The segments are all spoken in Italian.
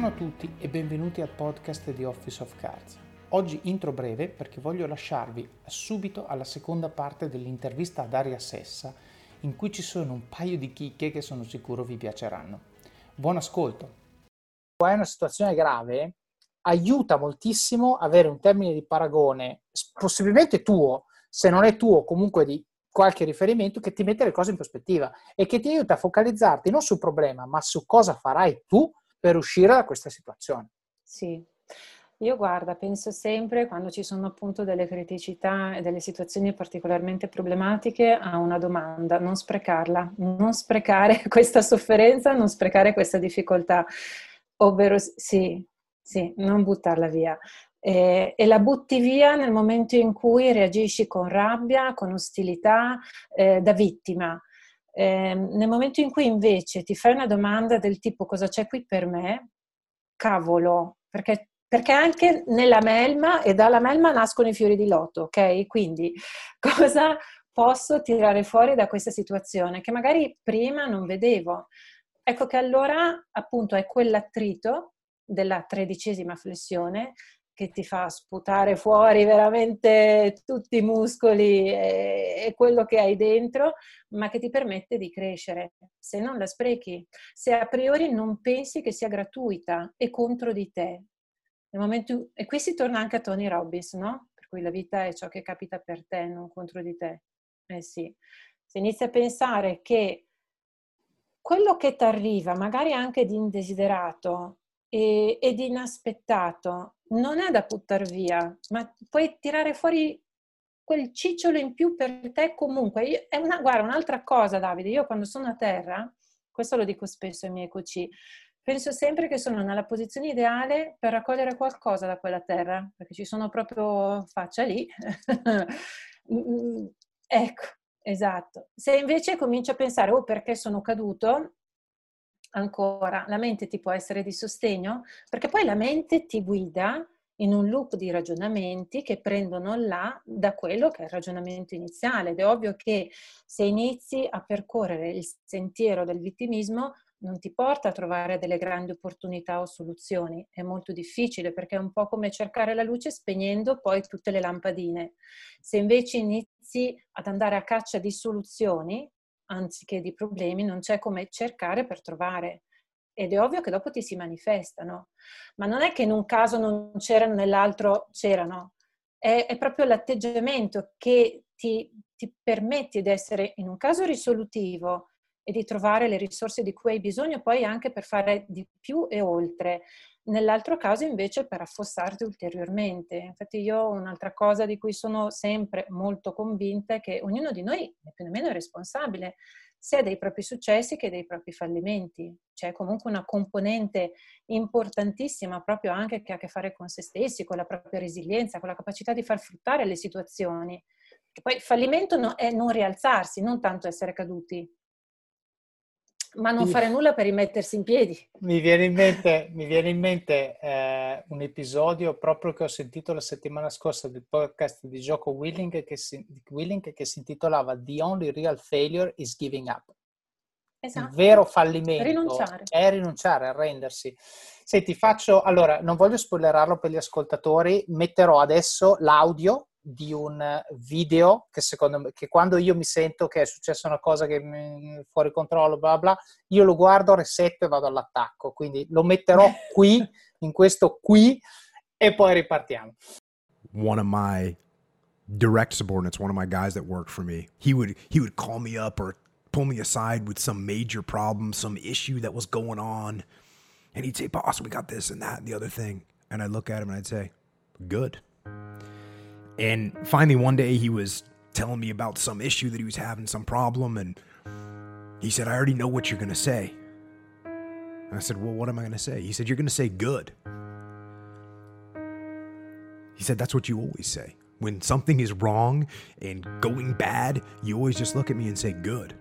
Buongiorno a tutti e benvenuti al podcast di Office of Cards. Oggi intro breve perché voglio lasciarvi subito alla seconda parte dell'intervista a Daria Sessa in cui ci sono un paio di chicche che sono sicuro vi piaceranno. Buon ascolto! È una situazione grave, aiuta moltissimo avere un termine di paragone, possibilmente tuo, se non è tuo comunque di qualche riferimento che ti mette le cose in prospettiva e che ti aiuta a focalizzarti non sul problema, ma su cosa farai tu per uscire da questa situazione. Sì, io guarda, penso sempre quando ci sono appunto delle criticità e delle situazioni particolarmente problematiche a una domanda, non sprecarla, non sprecare questa sofferenza, non sprecare questa difficoltà, ovvero sì, sì, non buttarla via. E, e, la butti via nel momento in cui reagisci con rabbia, con ostilità, eh, da vittima. Eh, nel momento in cui invece ti fai una domanda del tipo cosa c'è qui per me, cavolo, perché, perché anche nella melma e dalla melma nascono i fiori di loto, ok? Quindi cosa posso tirare fuori da questa situazione che magari prima non vedevo? Ecco che allora appunto è quell'attrito della tredicesima flessione che ti fa sputare fuori veramente tutti i muscoli e, e, quello che hai dentro, ma che ti permette di crescere. Se non la sprechi, se a priori non pensi che sia gratuita e contro di te. Momento, e qui si torna anche a Tony Robbins, no? Per cui la vita è ciò che capita per te, non contro di te. Eh sì. Se inizi a pensare che quello che ti arriva, magari anche di indesiderato e, ed inaspettato, non è da buttare via, ma puoi tirare fuori quel cicciolo in più per te comunque. È una, guarda, un'altra cosa, Davide, io quando sono a terra, questo lo dico spesso ai miei coach, penso sempre che sono nella posizione ideale per raccogliere qualcosa da quella terra, perché ci sono proprio faccia lì. Mm, mm, ecco, esatto. Se invece comincio a pensare, oh perché sono caduto, ancora, la mente ti può essere di sostegno, perché poi la mente ti guida in un loop di ragionamenti che prendono là da quello che è il ragionamento iniziale. Ed è ovvio che se inizi a percorrere il sentiero del vittimismo, non ti porta a trovare delle grandi opportunità o soluzioni. È molto difficile perché è un po' come cercare la luce spegnendo poi tutte le lampadine. Se invece inizi ad andare a caccia di soluzioni, anziché di problemi, non c'è come cercare per trovare. Ed è ovvio che dopo ti si manifestano, ma non è che in un caso non c'erano, nell'altro c'erano. È, è proprio l'atteggiamento che ti, ti permette di essere in un caso risolutivo e di trovare le risorse di cui hai bisogno poi anche per fare di più e oltre. Nell'altro caso invece per affossarti ulteriormente. Infatti io un'altra cosa di cui sono sempre molto convinta è che ognuno di noi, né più nemmeno è responsabile sia dei propri successi che dei propri fallimenti. C'è comunque una componente importantissima proprio anche che ha a che fare con se stessi, con la propria resilienza, con la capacità di far fruttare le situazioni. Poi fallimento è non rialzarsi, non tanto essere caduti ma non fare nulla per rimettersi in piedi. Mi viene in mente, viene in mente eh, un episodio proprio che ho sentito la settimana scorsa del podcast di Gioco Willing che si, Willing che si intitolava The Only Real Failure is Giving Up. Esatto. Il vero fallimento rinunciare. è rinunciare, arrendersi. Senti, faccio allora, non voglio spoilerarlo per gli ascoltatori, metterò adesso l'audio di un video che secondo me, che quando io mi sento che è successa una cosa che mi fuori controllo, bla bla, io lo guardo, resetto e vado all'attacco. Quindi lo metterò qui, in questo qui, e poi ripartiamo. One of my direct subordinates, one of my guys that worked for me, he would he would call me up or pull me aside with some major problem, some issue that was going on. And he'd say, Boss, we got this and that and the other thing. And I'd look at him and I'd say, Good. And finally, one day he was telling me about some issue that he was having, some problem, and he said, I already know what you're going to say. And I said, Well, what am I going to say? He said, You're going to say good. He said, That's what you always say. When something is wrong and going bad, you always just look at me and say good.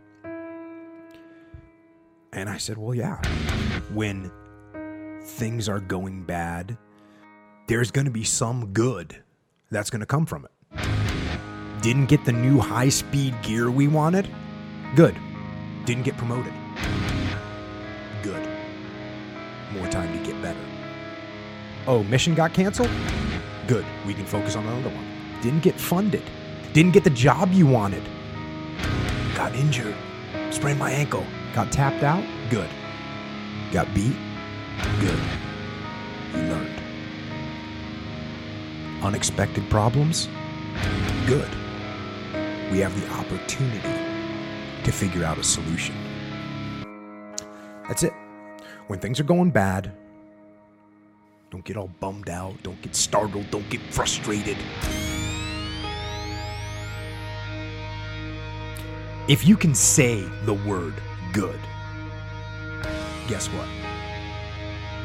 And I said, Well, yeah. When things are going bad, there's going to be some good that's going to come from it. Didn't get the new high speed gear we wanted? Good. Didn't get promoted? Good. More time to get better. Oh, mission got canceled? Good. We can focus on another one. Didn't get funded. Didn't get the job you wanted. Got injured. Sprained my ankle. Got tapped out? Good. Got beat? Good. You learned. Unexpected problems? Good. We have the opportunity to figure out a solution. That's it. When things are going bad, don't get all bummed out, don't get startled, don't get frustrated. If you can say the word good, guess what?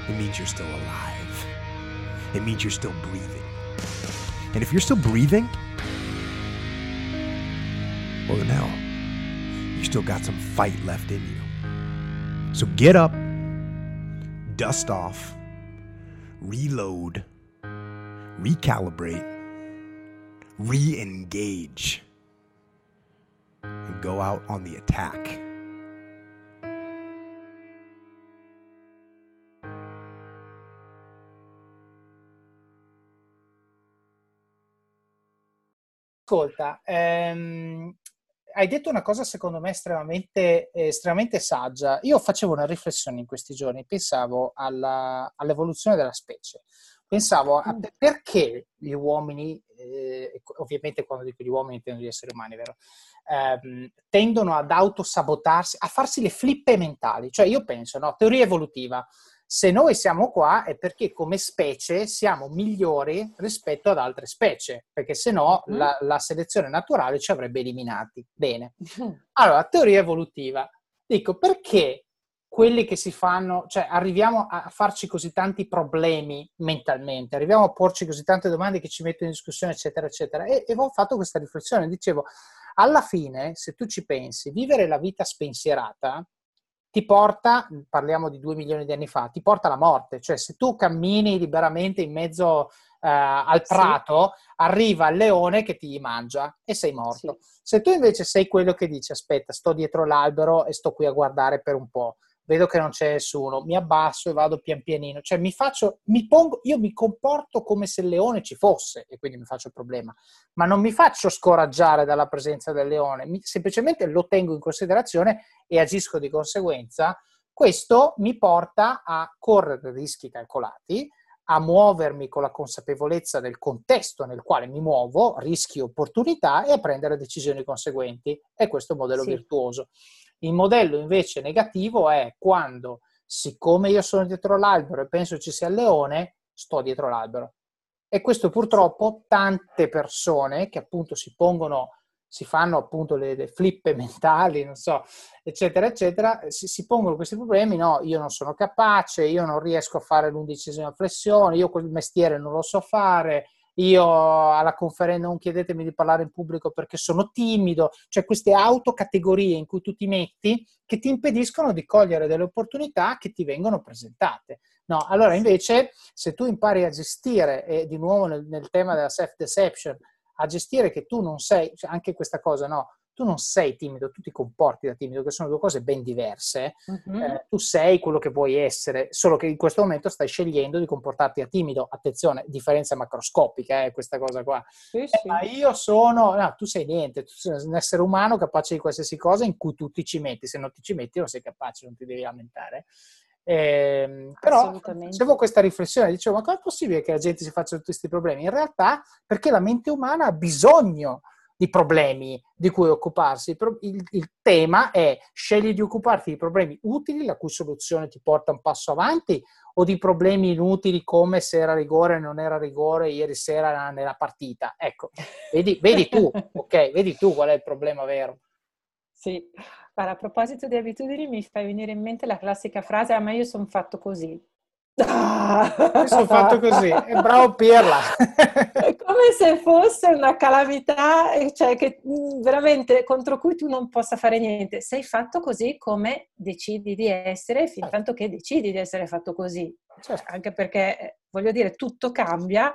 It means you're still alive. It means you're still breathing. And if you're still breathing, well, then hell, you still got some fight left in you. So get up, dust off, reload, recalibrate, re engage, and go out on the attack. Ascolta, ehm, hai detto una cosa secondo me estremamente, estremamente saggia. Io facevo una riflessione in questi giorni, pensavo alla, all'evoluzione della specie. Pensavo a Mm. perché gli uomini, eh, ovviamente quando dico gli uomini intendo gli esseri umani, vero? Ehm, tendono ad autosabotarsi, a farsi le flippe mentali. Cioè io penso, no, teoria evolutiva, se noi siamo qua è perché come specie siamo migliori rispetto ad altre specie, perché se no Mm. la, la selezione naturale ci avrebbe eliminati. Bene. Allora, teoria evolutiva. Dico, perché quelli che si fanno, cioè arriviamo a farci così tanti problemi mentalmente, arriviamo a porci così tante domande che ci mettono in discussione, eccetera, eccetera. E, e ho fatto questa riflessione, dicevo, alla fine, se tu ci pensi, vivere la vita spensierata ti porta, parliamo di due milioni di anni fa, ti porta alla morte. Cioè, se tu cammini liberamente in mezzo eh, al Sì. prato, arriva il leone che ti mangia e sei morto. Se tu invece sei quello che dice aspetta, sto dietro l'albero e sto qui a guardare per un po', vedo che non c'è nessuno, mi abbasso e vado pian pianino, cioè mi faccio, mi pongo, io mi comporto come se il leone ci fosse e quindi mi faccio il problema, ma non mi faccio scoraggiare dalla presenza del leone, mi- semplicemente lo tengo in considerazione e agisco di conseguenza. Questo mi porta a correre rischi calcolati, a muovermi con la consapevolezza del contesto nel quale mi muovo, rischi, opportunità e a prendere decisioni conseguenti. E questo è un modello Sì. virtuoso. Il modello invece negativo è quando, siccome io sono dietro l'albero e penso ci sia il leone, sto dietro l'albero. E questo purtroppo tante persone che appunto si pongono, si fanno appunto le, le flippe mentali, non so, eccetera, eccetera, si, si pongono questi problemi, no, io non sono capace, io non riesco a fare l'undicesima flessione, io quel mestiere non lo so fare, io alla conferenza non chiedetemi di parlare in pubblico perché sono timido, cioè queste autocategorie in cui tu ti metti che ti impediscono di cogliere delle opportunità che ti vengono presentate. No, allora invece se tu impari a gestire, e di nuovo nel, nel tema della self-deception, a gestire che tu non sei, cioè anche questa cosa, no, tu non sei timido, tu ti comporti da timido, che sono due cose ben diverse. Mhm. Eh, tu sei quello che vuoi essere, solo che in questo momento stai scegliendo di comportarti a timido. Attenzione, differenza macroscopica, eh, questa cosa qua. Sì, Eh, sì. ma io sono, no, tu sei niente, tu sei un essere umano capace di qualsiasi cosa in cui tu ti ci metti. Se non ti ci metti, non sei capace, non ti devi lamentare. Ehm, però facevo questa riflessione, dicevo, ma com'è possibile che la gente si faccia tutti questi problemi? In realtà, perché la mente umana ha bisogno di problemi di cui occuparsi. Il, il- tema è scegli di occuparti di problemi utili, la cui soluzione ti porta un passo avanti, o di problemi inutili come se era rigore o non era rigore ieri sera nella partita. Ecco, vedi, vedi tu, ok? Vedi tu qual è il problema vero. Sì, guarda, a proposito di abitudini mi fai venire in mente la classica frase, ah, ma io sono fatto così. Io sono fatto così, e bravo Pirla. È come se fosse una calamità, cioè che mh, veramente contro cui tu non possa fare niente. Sei fatto così come decidi di essere, fin Certo. tanto che decidi di essere fatto così. Certo. Anche perché, eh, voglio dire, tutto cambia,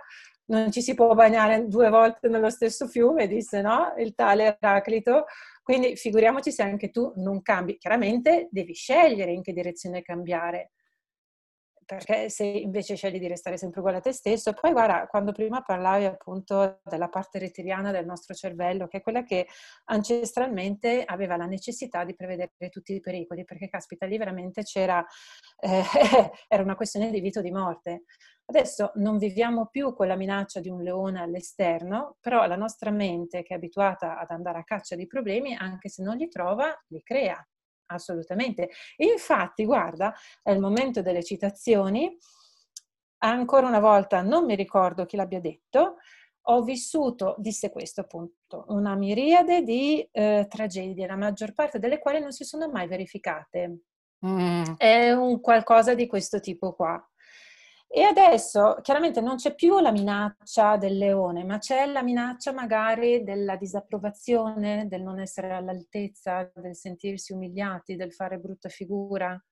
non ci si può bagnare due volte nello stesso fiume, disse no? Il tale Eraclito. Quindi figuriamoci se anche tu non cambi. Chiaramente devi scegliere in che direzione cambiare perché se invece scegli di restare sempre uguale a te stesso, poi guarda, quando prima parlavi appunto della parte rettiliana del nostro cervello, che è quella che ancestralmente aveva la necessità di prevedere tutti i pericoli, perché caspita lì veramente c'era, eh, era una questione di vita o di morte. Adesso non viviamo più con la minaccia di un leone all'esterno, però la nostra mente che è abituata ad andare a caccia di problemi, anche se non li trova, li crea assolutamente. infatti, guarda, è il momento delle citazioni. Ancora una volta non mi ricordo chi l'abbia detto, ho vissuto, disse questo appunto, una miriade di eh, tragedie, la maggior parte delle quali non si sono mai verificate. Mm. È un qualcosa di questo tipo qua. E adesso chiaramente non c'è più la minaccia del leone, ma c'è la minaccia magari della disapprovazione, del non essere all'altezza, del sentirsi umiliati, del fare brutta figura.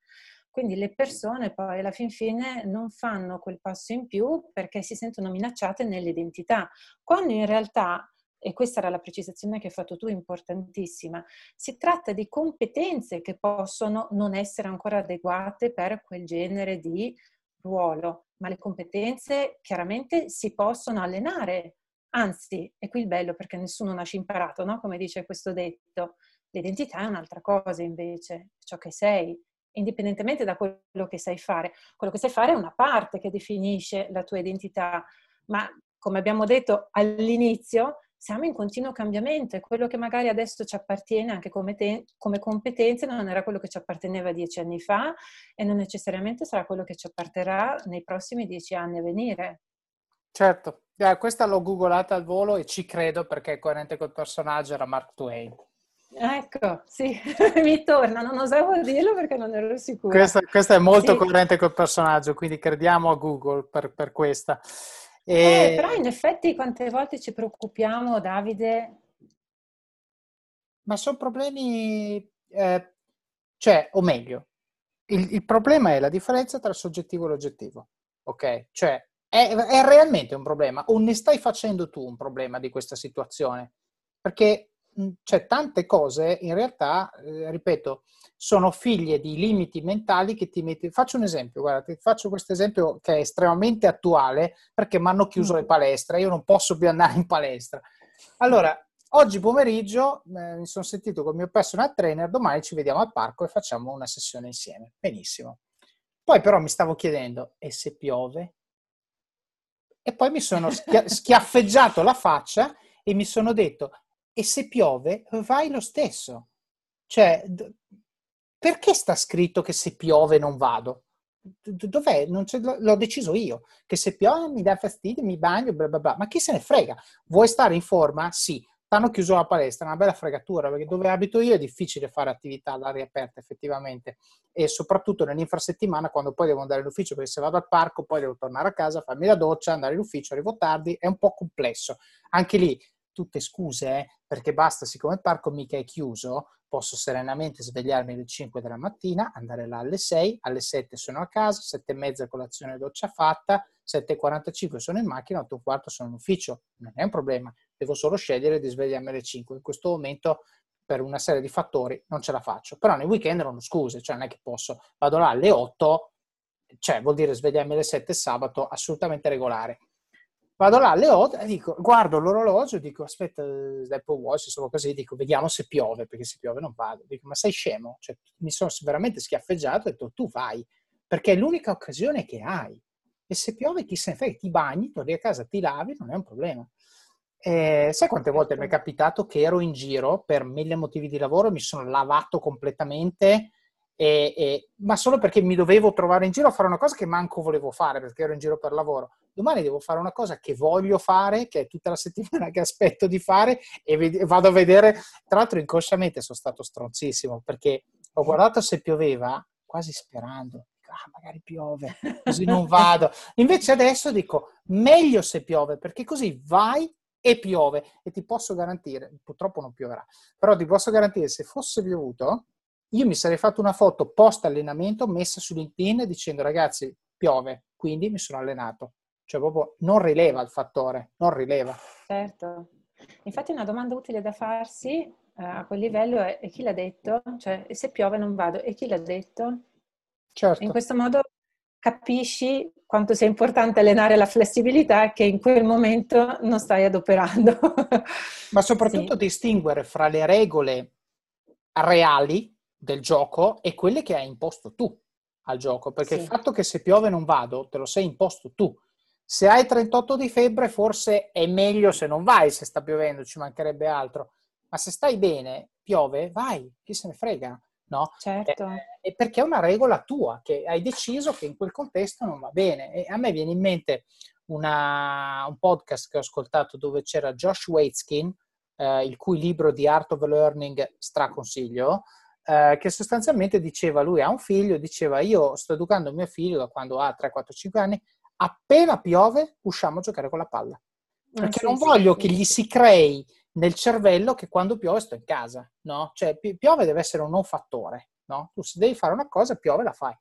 Quindi le persone poi alla fin fine non fanno quel passo in più perché si sentono minacciate nell'identità, quando in realtà e questa era la precisazione che hai fatto tu, importantissima, si tratta di competenze che possono non essere ancora adeguate per quel genere di ruolo ma le competenze chiaramente si possono allenare. Anzi, è qui il bello perché nessuno nasce imparato, no? Come dice questo detto. L'identità è un'altra cosa invece, ciò che sei, indipendentemente da quello che sai fare. Quello che sai fare è una parte che definisce la tua identità, ma come abbiamo detto all'inizio, siamo in continuo cambiamento e quello che magari adesso ci appartiene anche come, te- come, competenze non era quello che ci apparteneva dieci anni fa e non necessariamente sarà quello che ci apparterrà nei prossimi dieci anni a venire. Certo, eh, questa l'ho googolata al volo e ci credo perché è coerente col personaggio, era Mark Twain. Ecco, sì, mi torna, non osavo dirlo perché non ero sicura. Questa, questa è molto sì. coerente col personaggio, quindi crediamo a Google per, per questa. E... Eh, però in effetti quante volte ci preoccupiamo, Davide? Ma sono problemi, eh, cioè, o meglio, il, il, problema è la differenza tra il soggettivo e l'oggettivo, ok? Cioè, è, è realmente un problema o ne stai facendo tu un problema di questa situazione? Perché c'è tante cose, in realtà, eh, ripeto, sono figlie di limiti mentali che ti metti. Faccio un esempio, guarda, ti faccio questo esempio che è estremamente attuale perché mi hanno chiuso le palestre, io non posso più andare in palestra. Allora, oggi pomeriggio eh, mi sono sentito con il mio personal trainer, domani ci vediamo al parco e facciamo una sessione insieme. Benissimo. Poi però mi stavo chiedendo, e se piove? E poi mi sono schia- schiaffeggiato la faccia e mi sono detto, e se piove vai lo stesso. Cioè, d- perché sta scritto che se piove non vado? Dov'è? l'ho deciso io, che se piove mi dà fastidio, mi bagno, bla bla bla. Ma chi se ne frega? Vuoi stare in forma? Sì. Hanno chiuso la palestra, è una bella fregatura, perché dove abito io è difficile fare attività all'aria aperta effettivamente e soprattutto nell'infrasettimana quando poi devo andare in ufficio, perché se vado al parco poi devo tornare a casa, farmi la doccia, andare in ufficio, arrivo tardi, è un po' complesso. Anche lì tutte scuse, eh, perché basta, siccome il parco mica è chiuso, posso serenamente svegliarmi alle 5 della mattina, andare là alle 6, alle 7 sono a casa, 7 e mezza colazione doccia fatta, 7.45 sono in macchina, 8 e quarto sono in ufficio, non è un problema, devo solo scegliere di svegliarmi alle 5. In questo momento per una serie di fattori non ce la faccio, però nei weekend non ho scuse, cioè non è che posso, vado là alle 8, cioè vuol dire svegliarmi alle 7 sabato, assolutamente regolare. Vado là alle 8 e dico, guardo l'orologio, dico, aspetta, l'Apple Watch, insomma così, dico, vediamo se piove, perché se piove non vado. Dico, ma sei scemo? Cioè, mi sono veramente schiaffeggiato e ho detto, tu vai, perché è l'unica occasione che hai. E se piove, chi se ne frega, ti bagni, torni a casa, ti lavi, non è un problema. Eh, sai quante volte mi è capitato che ero in giro per mille motivi di lavoro, mi sono lavato completamente e, e, ma solo perché mi dovevo trovare in giro a fare una cosa che manco volevo fare perché ero in giro per lavoro. Domani devo fare una cosa che voglio fare, che è tutta la settimana che aspetto di fare e ved- vado a vedere. Tra l'altro, inconsciamente sono stato stronzissimo perché ho guardato se pioveva quasi sperando. Ah, magari piove, così non vado. Invece adesso dico meglio se piove perché così vai e piove e ti posso garantire, purtroppo non pioverà, però ti posso garantire se fosse piovuto io mi sarei fatto una foto post allenamento messa su LinkedIn dicendo ragazzi piove, quindi mi sono allenato. Cioè proprio non rileva il fattore, non rileva. Certo. Infatti una domanda utile da farsi uh, a quel livello è, e chi l'ha detto? Cioè se piove non vado, e chi l'ha detto? Certo. In questo modo capisci quanto sia importante allenare la flessibilità che in quel momento non stai adoperando. Ma soprattutto sì. distinguere fra le regole reali del gioco e quelle che hai imposto tu al gioco, perché sì. il fatto che se piove non vado, te lo sei imposto tu. Se hai 38 di febbre, forse è meglio se non vai, se sta piovendo, ci mancherebbe altro. Ma se stai bene, piove, vai, chi se ne frega, no? Certo. E, perché è una regola tua, che hai deciso che in quel contesto non va bene. E a me viene in mente una, un podcast che ho ascoltato dove c'era Josh Waitzkin, eh, il cui libro di Art of Learning straconsiglio, eh, che sostanzialmente diceva, lui ha un figlio, diceva io sto educando mio figlio da quando ha 3, 4, 5 anni, appena piove usciamo a giocare con la palla. Ah, Perché ah, sì, non voglio sì, che gli si crei nel cervello che quando piove sto in casa, no? Cioè piove deve essere un non fattore, no? Tu se devi fare una cosa, piove, la fai.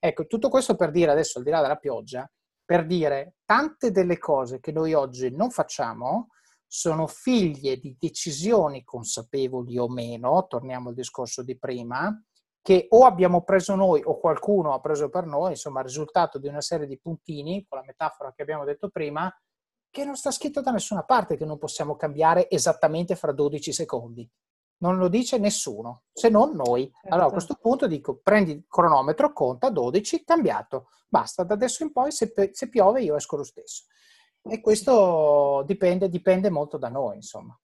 Ecco, tutto questo per dire adesso, al di là della pioggia, per dire tante delle cose che noi oggi non facciamo sono figlie di decisioni consapevoli o meno, torniamo al discorso di prima, che o abbiamo preso noi o qualcuno ha preso per noi, insomma, il risultato di una serie di puntini, con la metafora che abbiamo detto prima, che non sta scritto da nessuna parte che non possiamo cambiare esattamente fra 12 secondi. Non lo dice nessuno, se non noi. Certo. Allora a questo punto dico, prendi il cronometro, conta 12, cambiato. Basta, da adesso in poi se, se piove io esco lo stesso. E questo dipende, dipende molto da noi, insomma.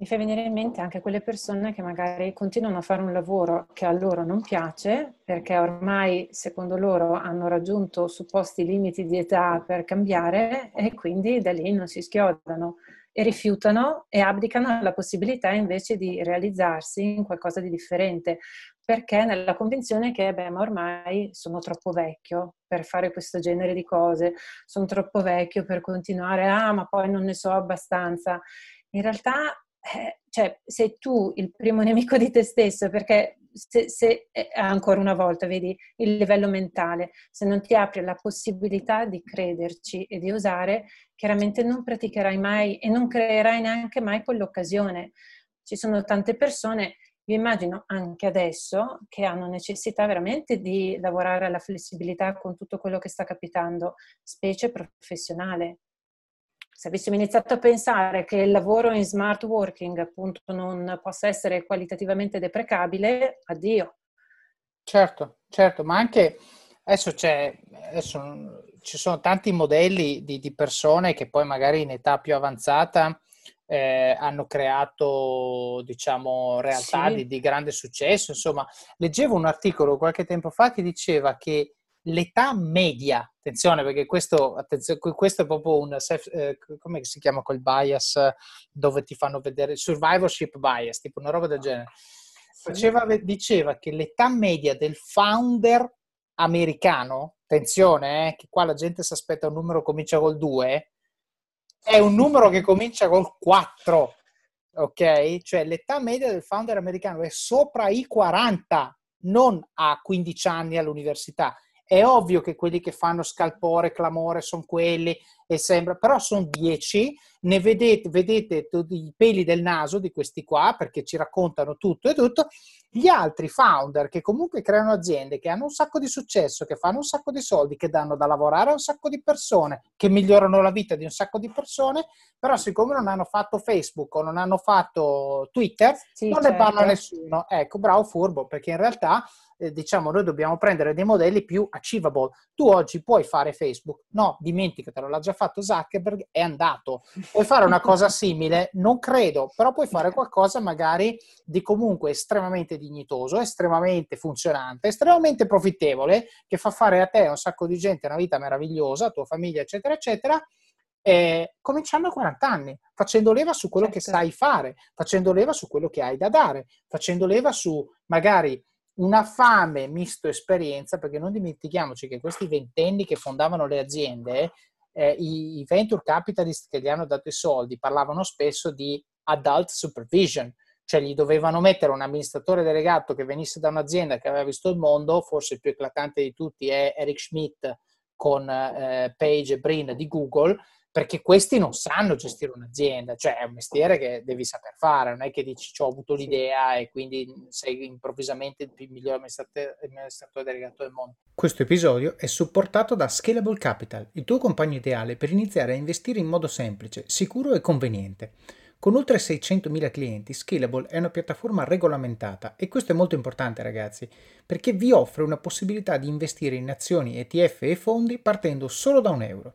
Mi fa venire in mente anche quelle persone che magari continuano a fare un lavoro che a loro non piace perché ormai secondo loro hanno raggiunto supposti limiti di età per cambiare e quindi da lì non si schiodano e rifiutano e abdicano la possibilità invece di realizzarsi in qualcosa di differente perché nella convinzione che beh, ma ormai sono troppo vecchio per fare questo genere di cose, sono troppo vecchio per continuare, ah ma poi non ne so abbastanza. In realtà eh, cioè, sei tu il primo nemico di te stesso, perché se, se, eh, ancora una volta, vedi, il livello mentale, se non ti apri la possibilità di crederci e di osare, chiaramente non praticherai mai e non creerai neanche mai quell'occasione. Ci sono tante persone, io immagino anche adesso, che hanno necessità veramente di lavorare alla flessibilità con tutto quello che sta capitando, specie professionale se avessimo iniziato a pensare che il lavoro in smart working appunto non possa essere qualitativamente deprecabile, addio. Certo, certo, ma anche adesso, adesso ci sono tanti modelli di, di, persone che poi magari in età più avanzata eh, hanno creato, diciamo, realtà sì. di, di grande successo. Insomma, leggevo un articolo qualche tempo fa che diceva che l'età media, attenzione perché questo, attenzione, questo è proprio un, eh, come si chiama quel bias dove ti fanno vedere, survivorship bias, tipo una roba del genere. Faceva, diceva che l'età media del founder americano, attenzione, eh, che qua la gente si aspetta un numero comincia col 2, è un numero che comincia col 4, ok? Cioè l'età media del founder americano è sopra i 40, non a 15 anni all'università è ovvio che quelli che fanno scalpore, clamore sono quelli e sembra, però sono 10, ne vedete, vedete i peli del naso di questi qua perché ci raccontano tutto e tutto. Gli altri founder che comunque creano aziende, che hanno un sacco di successo, che fanno un sacco di soldi, che danno da lavorare a un sacco di persone, che migliorano la vita di un sacco di persone, però siccome non hanno fatto Facebook o non hanno fatto Twitter, sì, non certo. ne parla nessuno. Ecco, bravo furbo, perché in realtà eh, diciamo noi dobbiamo prendere dei modelli più achievable. Tu oggi puoi fare Facebook? No, dimenticatelo, l'ha già fatto Zuckerberg, è andato. Puoi fare una cosa simile? Non credo, però puoi fare qualcosa magari di comunque estremamente dignitoso, estremamente funzionante, estremamente profittevole, che fa fare a te un sacco di gente una vita meravigliosa, a tua famiglia, eccetera, eccetera, eh, cominciando a 40 anni, facendo leva su quello certo. che sai fare, facendo leva su quello che hai da dare, facendo leva su magari una fame misto esperienza, perché non dimentichiamoci che questi ventenni che fondavano le aziende, eh, i, i venture capitalist che gli hanno dato i soldi parlavano spesso di adult supervision, cioè gli dovevano mettere un amministratore delegato che venisse da un'azienda che aveva visto il mondo, forse il più eclatante di tutti è Eric Schmidt con eh, Page e Brin di Google, perché questi non sanno gestire un'azienda, cioè è un mestiere che devi saper fare, non è che dici ho avuto l'idea e quindi sei improvvisamente il miglior amministratore, delegato del mondo. Questo episodio è supportato da Scalable Capital, il tuo compagno ideale per iniziare a investire in modo semplice, sicuro e conveniente. Con oltre 600.000 clienti, Scalable è una piattaforma regolamentata e questo è molto importante ragazzi, perché vi offre una possibilità di investire in azioni, ETF e fondi partendo solo da un euro.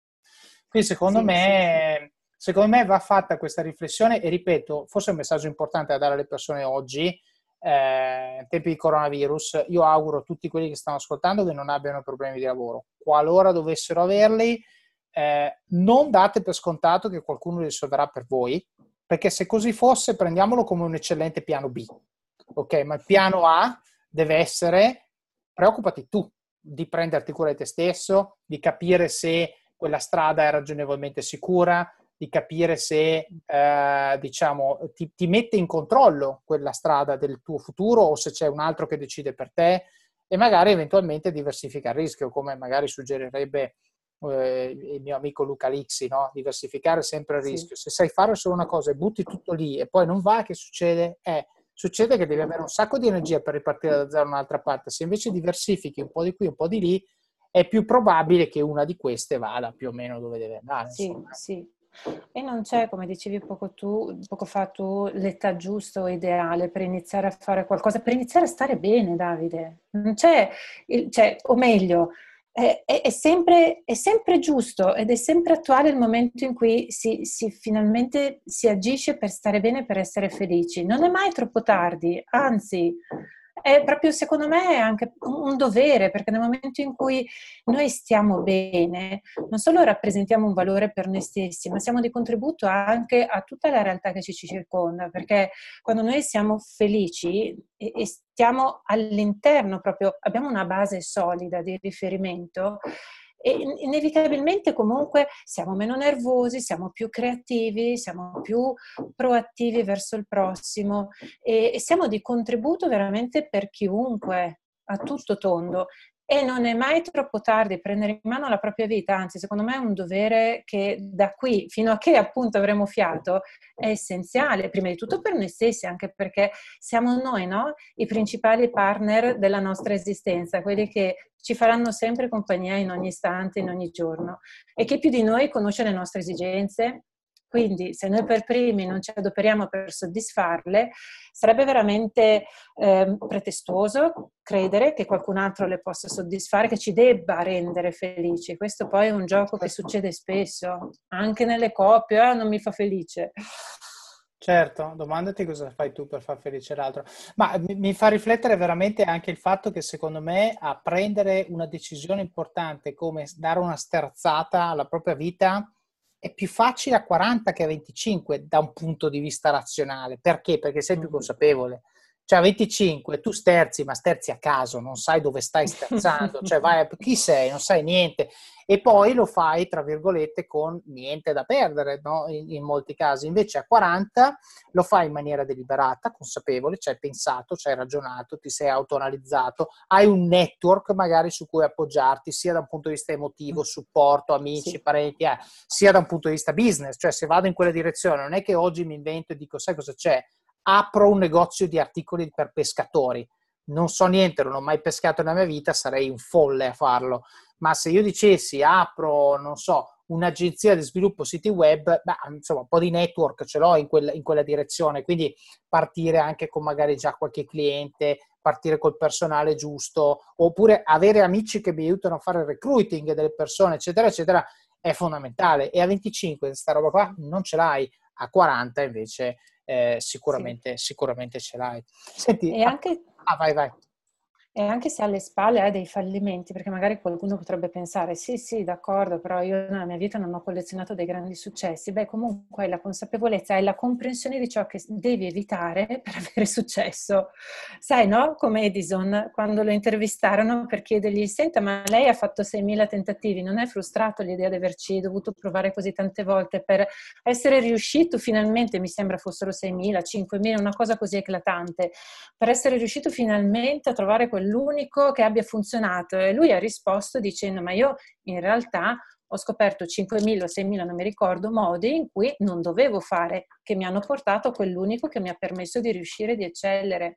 Quindi secondo, sì, me, sì, sì. secondo me va fatta questa riflessione e ripeto, forse è un messaggio importante da dare alle persone oggi, eh, in tempi di coronavirus, io auguro a tutti quelli che stanno ascoltando che non abbiano problemi di lavoro. Qualora dovessero averli, eh, non date per scontato che qualcuno li risolverà per voi, perché se così fosse prendiamolo come un eccellente piano B. Ok, ma il piano A deve essere preoccupati tu di prenderti cura di te stesso, di capire se quella strada è ragionevolmente sicura, di capire se eh, diciamo, ti, ti, mette in controllo quella strada del tuo futuro o se c'è un altro che decide per te e magari eventualmente diversificare il rischio, come magari suggerirebbe eh, il mio amico Luca Lixi, no? diversificare sempre il rischio. Sì. Se sai fare solo una cosa e butti tutto lì e poi non va, che succede? Eh, succede che devi avere un sacco di energia per ripartire da zero un'altra parte. Se invece diversifichi un po' di qui, un po' di lì, è più probabile che una di queste vada più o meno dove deve andare. Sì, insomma. sì. E non c'è, come dicevi poco, tu, poco fa tu, l'età giusta o ideale per iniziare a fare qualcosa, per iniziare a stare bene, Davide. Non c'è, cioè, o meglio, è, è, è, sempre, è, sempre, giusto ed è sempre attuale il momento in cui si, si, finalmente si agisce per stare bene, per essere felici. Non è mai troppo tardi, anzi, è proprio secondo me anche un dovere, perché nel momento in cui noi stiamo bene, non solo rappresentiamo un valore per noi stessi, ma siamo di contributo anche a tutta la realtà che ci circonda, perché quando noi siamo felici e, e stiamo all'interno proprio, abbiamo una base solida di riferimento, e inevitabilmente comunque siamo meno nervosi, siamo più creativi, siamo più proattivi verso il prossimo e, siamo di contributo veramente per chiunque a tutto tondo e non è mai troppo tardi prendere in mano la propria vita, anzi secondo me è un dovere che da qui fino a che appunto avremo fiato è essenziale, prima di tutto per noi stessi, anche perché siamo noi no? i principali partner della nostra esistenza, quelli che ci faranno sempre compagnia in ogni istante, in ogni giorno e che più di noi conosce le nostre esigenze, quindi se noi per primi non ci adoperiamo per soddisfarle, sarebbe veramente eh, pretestuoso credere che qualcun altro le possa soddisfare, che ci debba rendere felici. Questo poi è un gioco che succede spesso, anche nelle coppie, eh, non mi fa felice. Certo, domandati cosa fai tu per far felice l'altro. Ma mi, mi, fa riflettere veramente anche il fatto che secondo me a prendere una decisione importante come dare una sterzata alla propria vita è più facile a 40 che a 25 da un punto di vista razionale. Perché? Perché sei più consapevole. Cioè a 25 tu sterzi, ma sterzi a caso, non sai dove stai sterzando, cioè vai, chi sei, non sai niente e poi lo fai, tra virgolette, con niente da perdere, no? in, in, molti casi. Invece a 40 lo fai in maniera deliberata, consapevole, ci hai pensato, ci hai ragionato, ti sei autoanalizzato, hai un network magari su cui appoggiarti, sia da un punto di vista emotivo, supporto, amici, sì. parenti, eh, sia da un punto di vista business, cioè se vado in quella direzione, non è che oggi mi invento e dico, sai cosa c'è? Apro un negozio di articoli per pescatori non so niente, non ho mai pescato nella mia vita, sarei un folle a farlo. Ma se io dicessi apro, non so, un'agenzia di sviluppo siti web, beh, insomma, un po' di network ce l'ho in, quel, in quella direzione, quindi partire anche con magari già qualche cliente, partire col personale giusto, oppure avere amici che mi aiutano a fare il recruiting delle persone, eccetera, eccetera, è fondamentale. E a 25 questa roba qua non ce l'hai, a 40 invece eh, sicuramente, sì. sicuramente ce l'hai. Senti, e anche... Ah, vai, vai. E anche se alle spalle hai dei fallimenti, perché magari qualcuno potrebbe pensare, sì, sì, d'accordo, però io nella mia vita non ho collezionato dei grandi successi. Beh, comunque hai la consapevolezza, hai la comprensione di ciò che devi evitare per avere successo. Sai, no? Come Edison, quando lo intervistarono per chiedergli, senta, ma lei ha fatto 6.000 tentativi, non è frustrato l'idea di averci dovuto provare così tante volte per essere riuscito finalmente, mi sembra fossero 6.000, 5.000, una cosa così eclatante, per essere riuscito finalmente a trovare quel l'unico che abbia funzionato e lui ha risposto dicendo ma io in realtà ho scoperto 5.000 o 6.000, non mi ricordo, modi in cui non dovevo fare, che mi hanno portato a quell'unico che mi ha permesso di riuscire, di eccellere.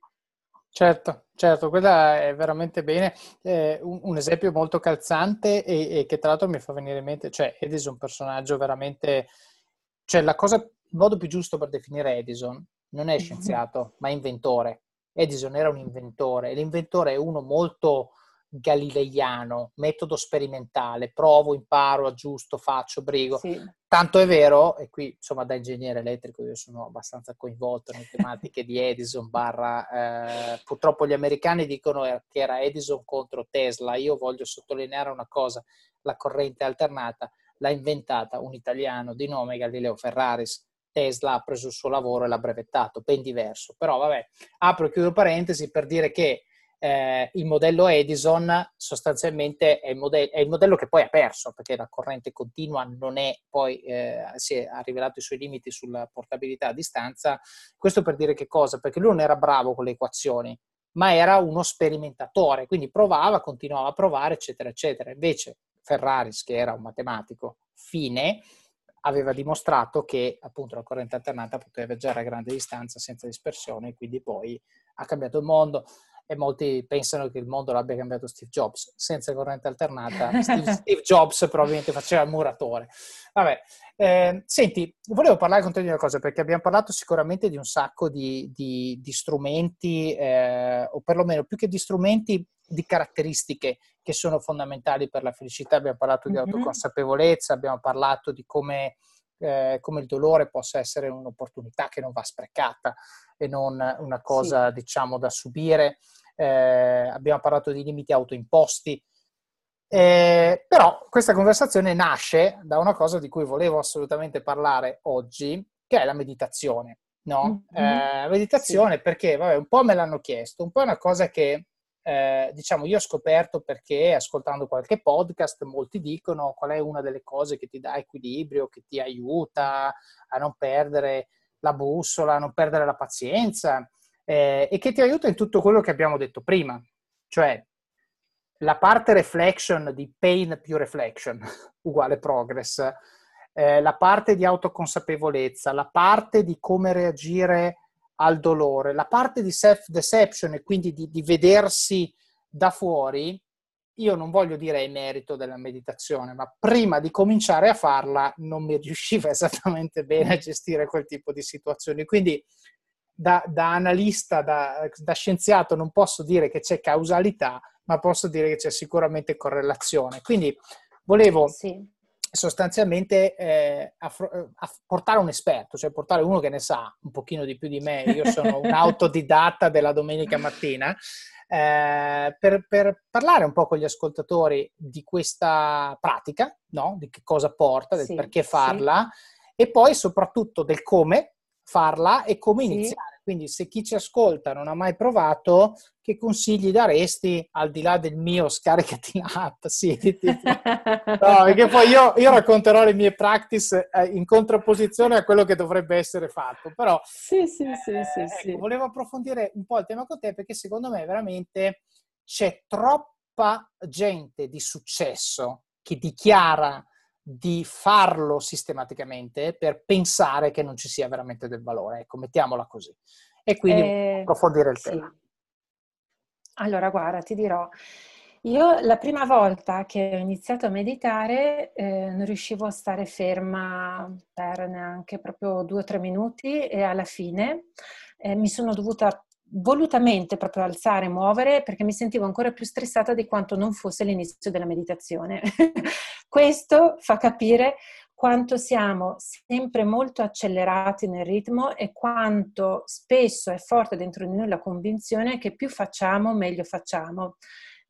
Certo, certo, quella è veramente bene. Eh, un, un, esempio molto calzante e, e, che tra l'altro mi fa venire in mente, cioè Edison è un personaggio veramente, cioè la cosa, il modo più giusto per definire Edison non è scienziato, ma inventore. Edison era un inventore e l'inventore è uno molto galileiano, metodo sperimentale, provo, imparo, aggiusto, faccio, brigo. Sì. Tanto è vero, e qui insomma da ingegnere elettrico io sono abbastanza coinvolto nelle tematiche di Edison barra, eh, purtroppo gli americani dicono che era Edison contro Tesla, io voglio sottolineare una cosa, la corrente alternata l'ha inventata un italiano di nome Galileo Ferraris, Tesla ha preso il suo lavoro e l'ha brevettato, ben diverso. Però vabbè, apro e chiudo parentesi per dire che eh, il modello Edison sostanzialmente è il, modello, è il, modello che poi ha perso, perché la corrente continua non è poi, eh, si è, rivelato i suoi limiti sulla portabilità a distanza. Questo per dire che cosa? Perché lui non era bravo con le equazioni, ma era uno sperimentatore, quindi provava, continuava a provare, eccetera, eccetera. Invece Ferraris, che era un matematico fine, aveva dimostrato che appunto la corrente alternata poteva viaggiare a grande distanza senza dispersione quindi poi ha cambiato il mondo e molti pensano che il mondo l'abbia cambiato Steve Jobs. Senza corrente alternata Steve, Steve Jobs probabilmente faceva il muratore. Vabbè, eh, senti, volevo parlare con te di una cosa perché abbiamo parlato sicuramente di un sacco di, di, di strumenti eh, o perlomeno più che di strumenti di caratteristiche che sono fondamentali per la felicità. Abbiamo parlato di autoconsapevolezza, abbiamo parlato di come, eh, come il dolore possa essere un'opportunità che non va sprecata e non una cosa, sì. diciamo, da subire. Eh, abbiamo parlato di limiti autoimposti. Eh, però questa conversazione nasce da una cosa di cui volevo assolutamente parlare oggi, che è la meditazione. No? Mm-hmm. meditazione sì. perché, vabbè, un po' me l'hanno chiesto, un po' è una cosa che eh, diciamo, io ho scoperto perché ascoltando qualche podcast molti dicono qual è una delle cose che ti dà equilibrio, che ti aiuta a non perdere la bussola, a non perdere la pazienza eh, e che ti aiuta in tutto quello che abbiamo detto prima, cioè la parte reflection di pain più reflection uguale progress, eh, la parte di autoconsapevolezza, la parte di come reagire al dolore. La parte di self-deception e quindi di, di vedersi da fuori, io non voglio dire è merito della meditazione, ma prima di cominciare a farla non mi riusciva esattamente bene a gestire quel tipo di situazioni. Quindi da, da analista, da, da, scienziato non posso dire che c'è causalità, ma posso dire che c'è sicuramente correlazione. Quindi volevo sì sostanzialmente eh, affro- eh, portare un esperto, cioè portare uno che ne sa un pochino di più di me, io sono un autodidatta della domenica mattina, eh, per, per, parlare un po' con gli ascoltatori di questa pratica, no? di che cosa porta, del sì, perché farla sì. e poi soprattutto del come farla e come sì. iniziare. Quindi se chi ci ascolta non ha mai provato, che consigli daresti al di là del mio scaricati l'app? Sì, no, perché poi io, io, racconterò le mie practice eh, in contrapposizione a quello che dovrebbe essere fatto. Però sì, sì, sì, eh, sì, ecco, sì. volevo approfondire un po' il tema con te perché secondo me veramente c'è troppa gente di successo che dichiara di farlo sistematicamente per pensare che non ci sia veramente del valore. Ecco, mettiamola così. E quindi eh, approfondire il sì. tema. Allora, guarda, ti dirò, Io la prima volta che ho iniziato a meditare eh, non riuscivo a stare ferma per neanche proprio due o tre minuti e alla fine eh, mi sono dovuta volutamente proprio alzare, muovere perché mi sentivo ancora più stressata di quanto non fosse l'inizio della meditazione. Questo fa capire quanto siamo sempre molto accelerati nel ritmo e quanto spesso è forte dentro di noi la convinzione che più facciamo, meglio facciamo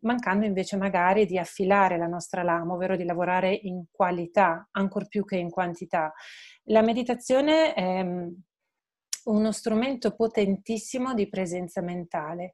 mancando invece magari di affilare la nostra lama, ovvero di lavorare in qualità, ancor più che in quantità. La meditazione mm, uno strumento potentissimo di presenza mentale.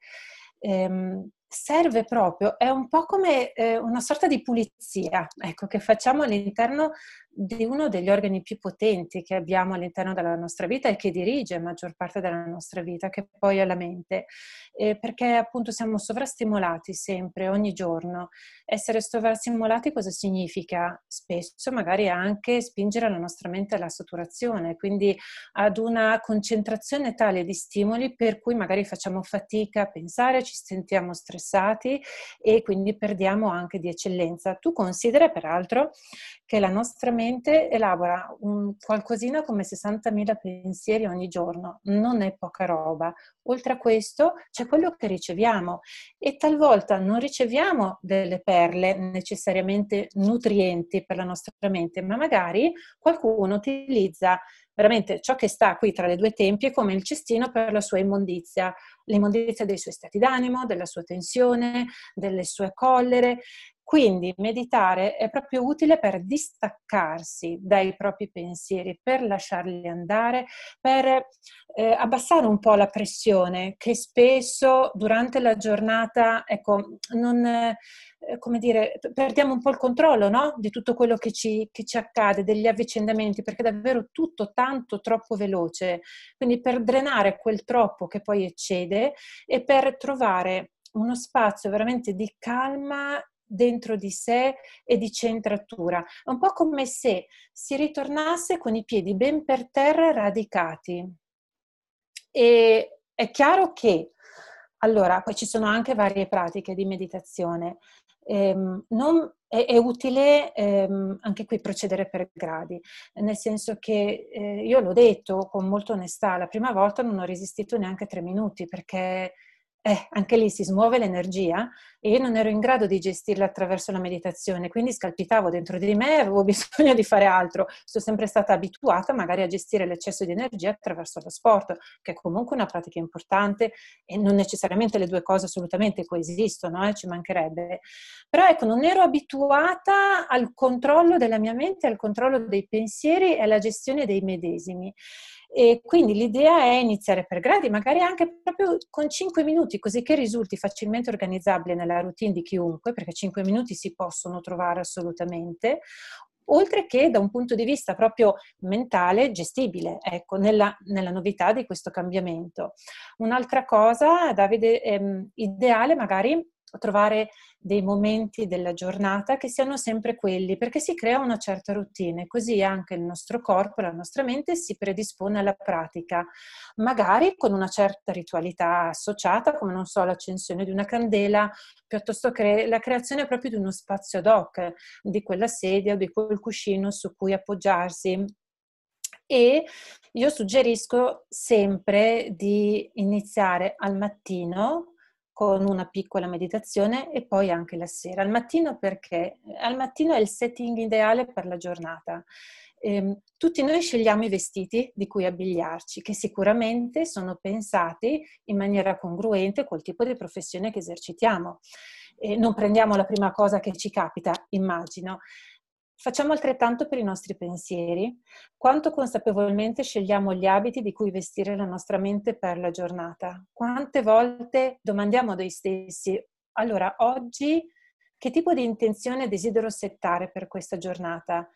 Ehm, serve proprio, è un po' come eh, una sorta di pulizia, ecco, che facciamo all'interno di uno degli organi più potenti che abbiamo all'interno della nostra vita e che dirige maggior parte della nostra vita, che poi è la mente, eh, perché appunto siamo sovrastimolati sempre, ogni giorno. Essere sovrastimolati cosa significa? Spesso magari anche spingere la nostra mente alla saturazione, quindi ad una concentrazione tale di stimoli per cui magari facciamo fatica a pensare, ci sentiamo stressati e quindi perdiamo anche di eccellenza. Tu considera peraltro che la nostra mente elabora un, qualcosina come 60.000 pensieri ogni giorno, non è poca roba. Oltre a questo c'è quello che riceviamo e talvolta non riceviamo delle perle necessariamente nutrienti per la nostra mente, ma magari qualcuno utilizza veramente ciò che sta qui tra le due tempie come il cestino per la sua immondizia, l'immondizia dei suoi stati d'animo, della sua tensione, delle sue collere quindi meditare è proprio utile per distaccarsi dai propri pensieri, per lasciarli andare, per eh, abbassare un po' la pressione che spesso durante la giornata, ecco, non, eh, come dire, perdiamo un po' il controllo no? di tutto quello che ci, che ci accade, degli avvicendamenti, perché è davvero tutto tanto troppo veloce. Quindi per drenare quel troppo che poi eccede e per trovare uno spazio veramente di calma dentro di sé e di centratura. È un po' come se si ritornasse con i piedi ben per terra radicati. E è chiaro che, allora, poi ci sono anche varie pratiche di meditazione. Ehm, non, è, è, utile ehm, anche qui procedere per gradi, nel senso che eh, io l'ho detto con molta onestà, la prima volta non ho resistito neanche tre minuti perché eh, anche lì si smuove l'energia e io non ero in grado di gestirla attraverso la meditazione, quindi scalpitavo dentro di me e avevo bisogno di fare altro. Sono sempre stata abituata magari a gestire l'eccesso di energia attraverso lo sport, che è comunque una pratica importante e non necessariamente le due cose assolutamente coesistono, eh, ci mancherebbe. Però ecco, non ero abituata al controllo della mia mente, al controllo dei pensieri e alla gestione dei medesimi. E quindi l'idea è iniziare per gradi, magari anche proprio con 5 minuti, così che risulti facilmente organizzabile nella routine di chiunque, perché 5 minuti si possono trovare assolutamente, oltre che da un punto di vista proprio mentale gestibile, ecco, nella, nella novità di questo cambiamento. Un'altra cosa, Davide, ehm, ideale magari trovare dei momenti della giornata che siano sempre quelli, perché si crea una certa routine, così anche il nostro corpo, la nostra mente si predispone alla pratica, magari con una certa ritualità associata, come non so, l'accensione di una candela, piuttosto che la creazione proprio di uno spazio ad hoc, di quella sedia o di quel cuscino su cui appoggiarsi, e io suggerisco sempre di iniziare al mattino con una piccola meditazione e poi anche la sera. Al mattino perché? Al mattino è il setting ideale per la giornata. Eh, tutti noi scegliamo i vestiti di cui abbigliarci, che sicuramente sono pensati in maniera congruente col tipo di professione che esercitiamo. Non prendiamo la prima cosa che ci capita, immagino. Facciamo altrettanto per i nostri pensieri. Quanto consapevolmente scegliamo gli abiti di cui vestire la nostra mente per la giornata? Quante volte domandiamo a noi stessi, allora oggi che tipo di intenzione desidero settare per questa giornata?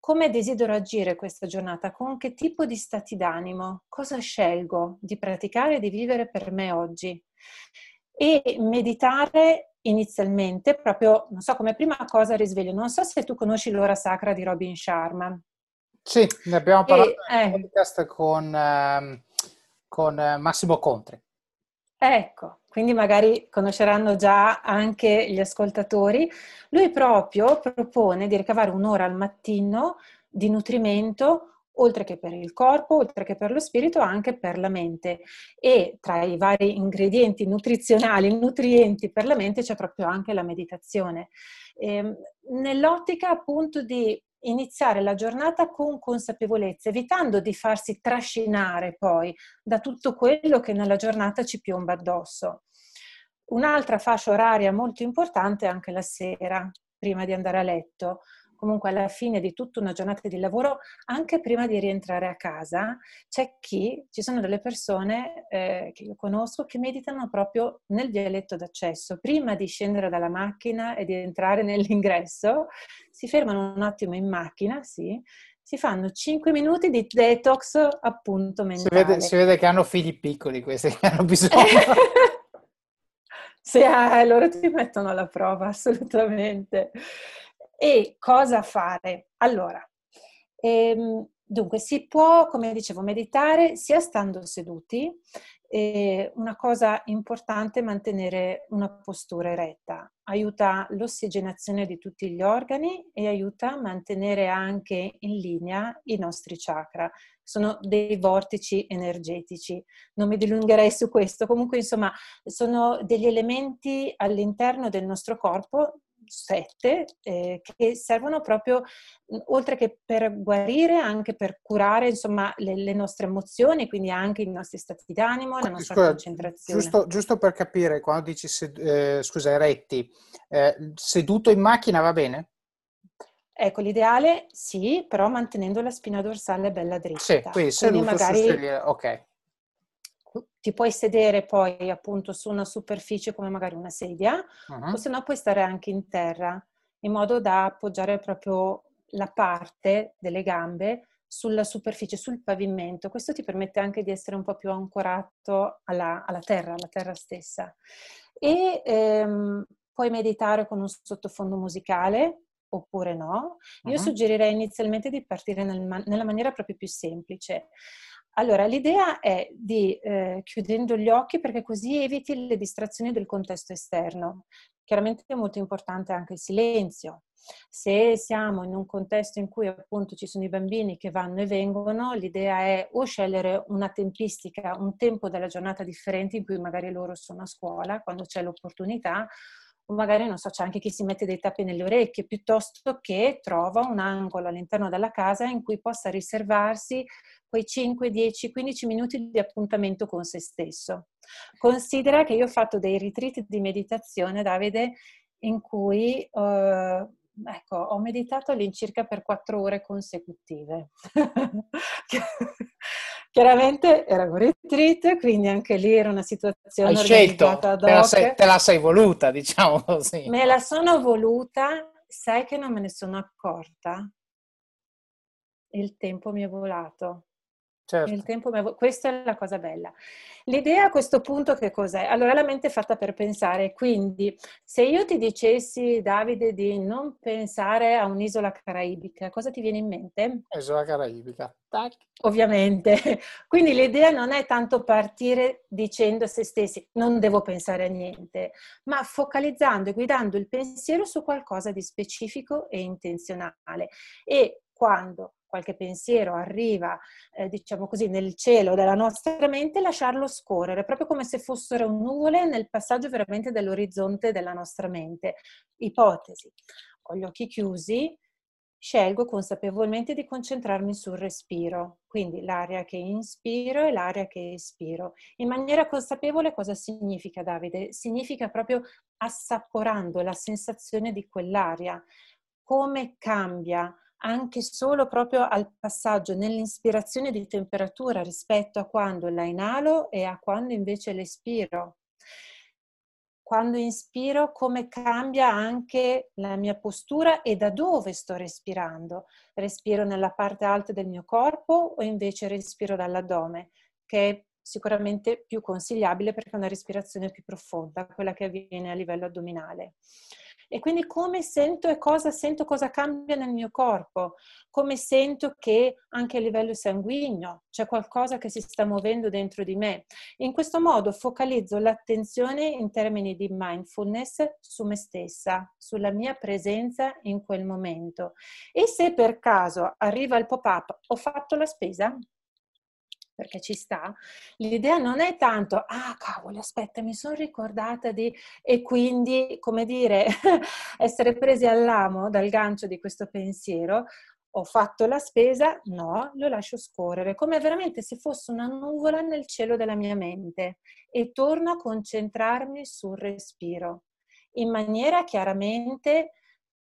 Come desidero agire questa giornata? Con che tipo di stati d'animo? Cosa scelgo di praticare e di vivere per me oggi? E meditare inizialmente, proprio, non so, come prima cosa risveglio. Non so se tu conosci l'ora sacra di Robin Sharma. Sì, ne abbiamo parlato e, nel eh, podcast con, eh, con Massimo Contri. Ecco, quindi magari conosceranno già anche gli ascoltatori. Lui proprio propone di ricavare un'ora al mattino di nutrimento oltre che per il corpo, oltre che per lo spirito, anche per la mente. E tra i vari ingredienti nutrizionali, nutrienti per la mente, c'è proprio anche la meditazione. Eh, nell'ottica appunto di iniziare la giornata con consapevolezza, evitando di farsi trascinare poi da tutto quello che nella giornata ci piomba addosso. Un'altra fascia oraria molto importante è anche la sera, prima di andare a letto comunque alla fine di tutta una giornata di lavoro, anche prima di rientrare a casa, c'è chi, ci sono delle persone eh, che io conosco che meditano proprio nel vialetto d'accesso. Prima di scendere dalla macchina e di entrare nell'ingresso, si fermano un attimo in macchina, sì, si fanno 5 minuti di detox appunto mentale. Si vede, si vede che hanno figli piccoli questi che hanno bisogno. sì, eh, loro ti mettono alla prova, assolutamente. E cosa fare? Allora, ehm, dunque si può, come dicevo, meditare sia stando seduti, eh, una cosa importante è mantenere una postura eretta, aiuta l'ossigenazione di tutti gli organi e aiuta a mantenere anche in linea i nostri chakra. Sono dei vortici energetici. Non mi dilungherei su questo, comunque insomma sono degli elementi all'interno del nostro corpo sette eh, che servono proprio, oltre che per guarire, anche per curare insomma, le, le, nostre emozioni, quindi anche i nostri stati d'animo, la nostra Scusa, concentrazione. Giusto, giusto, per capire, quando dici, sed- eh, scusa, eretti, eh, seduto in macchina va bene? Ecco, l'ideale sì, però mantenendo la spina dorsale bella dritta. Sì, quindi seduto quindi magari, su ok ti puoi sedere poi appunto su una superficie come magari una sedia uh-huh. o se no puoi stare anche in terra in modo da appoggiare proprio la parte delle gambe sulla superficie, sul pavimento. Questo ti permette anche di essere un po' più ancorato alla, alla terra, alla terra stessa. E ehm, puoi meditare con un sottofondo musicale oppure no. Io uh-huh. suggerirei inizialmente di partire nel, nella maniera proprio più semplice. Allora, l'idea è di eh, chiudendo gli occhi perché così eviti le distrazioni del contesto esterno. Chiaramente è molto importante anche il silenzio. Se siamo in un contesto in cui appunto ci sono i bambini che vanno e vengono, l'idea è o scegliere una tempistica, un tempo della giornata differente in cui magari loro sono a scuola, quando c'è l'opportunità, magari non so, c'è anche chi si mette dei tappi nelle orecchie, piuttosto che trova un angolo all'interno della casa in cui possa riservarsi quei 5, 10, 15 minuti di appuntamento con se stesso. Considera che io ho fatto dei retreat di meditazione, Davide, in cui uh, ecco, ho meditato all'incirca per 4 ore consecutive. Chiaramente era un retreat, quindi anche lì era una situazione Hai scelto, te la, sei, te la sei voluta, diciamo così. Me la sono voluta, sai che non me ne sono accorta? Il tempo mi è volato. Certo. Il tempo Questa è la cosa bella. L'idea a questo punto che cos'è? Allora la mente è fatta per pensare, quindi se io ti dicessi, Davide, di non pensare a un'isola caraibica, cosa ti viene in mente? Isola caraibica. Tac. Ovviamente. Quindi l'idea non è tanto partire dicendo a se stessi non devo pensare a niente, ma focalizzando e guidando il pensiero su qualcosa di specifico e intenzionale. E quando qualche pensiero arriva, eh, diciamo così, nel cielo della nostra mente, lasciarlo scorrere, proprio come se fossero nuvole nel passaggio veramente dell'orizzonte della nostra mente. Ipotesi, ho gli occhi chiusi, scelgo consapevolmente di concentrarmi sul respiro, quindi l'aria che inspiro e l'aria che espiro. In maniera consapevole cosa significa Davide? Significa proprio assaporando la sensazione di quell'aria, come cambia anche solo proprio al passaggio nell'ispirazione di temperatura rispetto a quando la inalo e a quando invece l'espiro. Quando inspiro, come cambia anche la mia postura e da dove sto respirando. Respiro nella parte alta del mio corpo o invece respiro dall'addome, che è sicuramente più consigliabile perché è una respirazione più profonda, quella che avviene a livello addominale. E quindi come sento e cosa sento, cosa cambia nel mio corpo, come sento che anche a livello sanguigno c'è qualcosa che si sta muovendo dentro di me. In questo modo focalizzo l'attenzione in termini di mindfulness su me stessa, sulla mia presenza in quel momento. E se per caso arriva il pop-up, ho fatto la spesa? Perché ci sta, l'idea non è tanto, ah cavolo, aspetta, mi sono ricordata di... e quindi, come dire, essere presi all'amo dal gancio di questo pensiero, ho fatto la spesa, no, lo lascio scorrere, come veramente se fosse una nuvola nel cielo della mia mente. E torno a concentrarmi sul respiro, in maniera chiaramente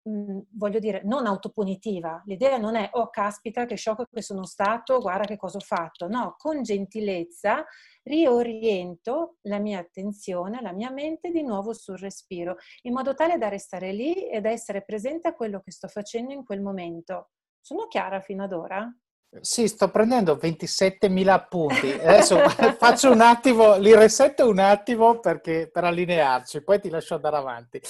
voglio dire, non autopunitiva. L'idea non è, oh caspita, che sciocco che sono stato, guarda che cosa ho fatto. No, con gentilezza rioriento la mia attenzione, la mia mente di nuovo sul respiro, in modo tale da restare lì ed essere presente a quello che sto facendo in quel momento. Sono chiara fino ad ora? Sì, sto prendendo 27.000 appunti. Adesso faccio un attimo, li resetto un attimo perché, per allinearci, poi ti lascio andare avanti.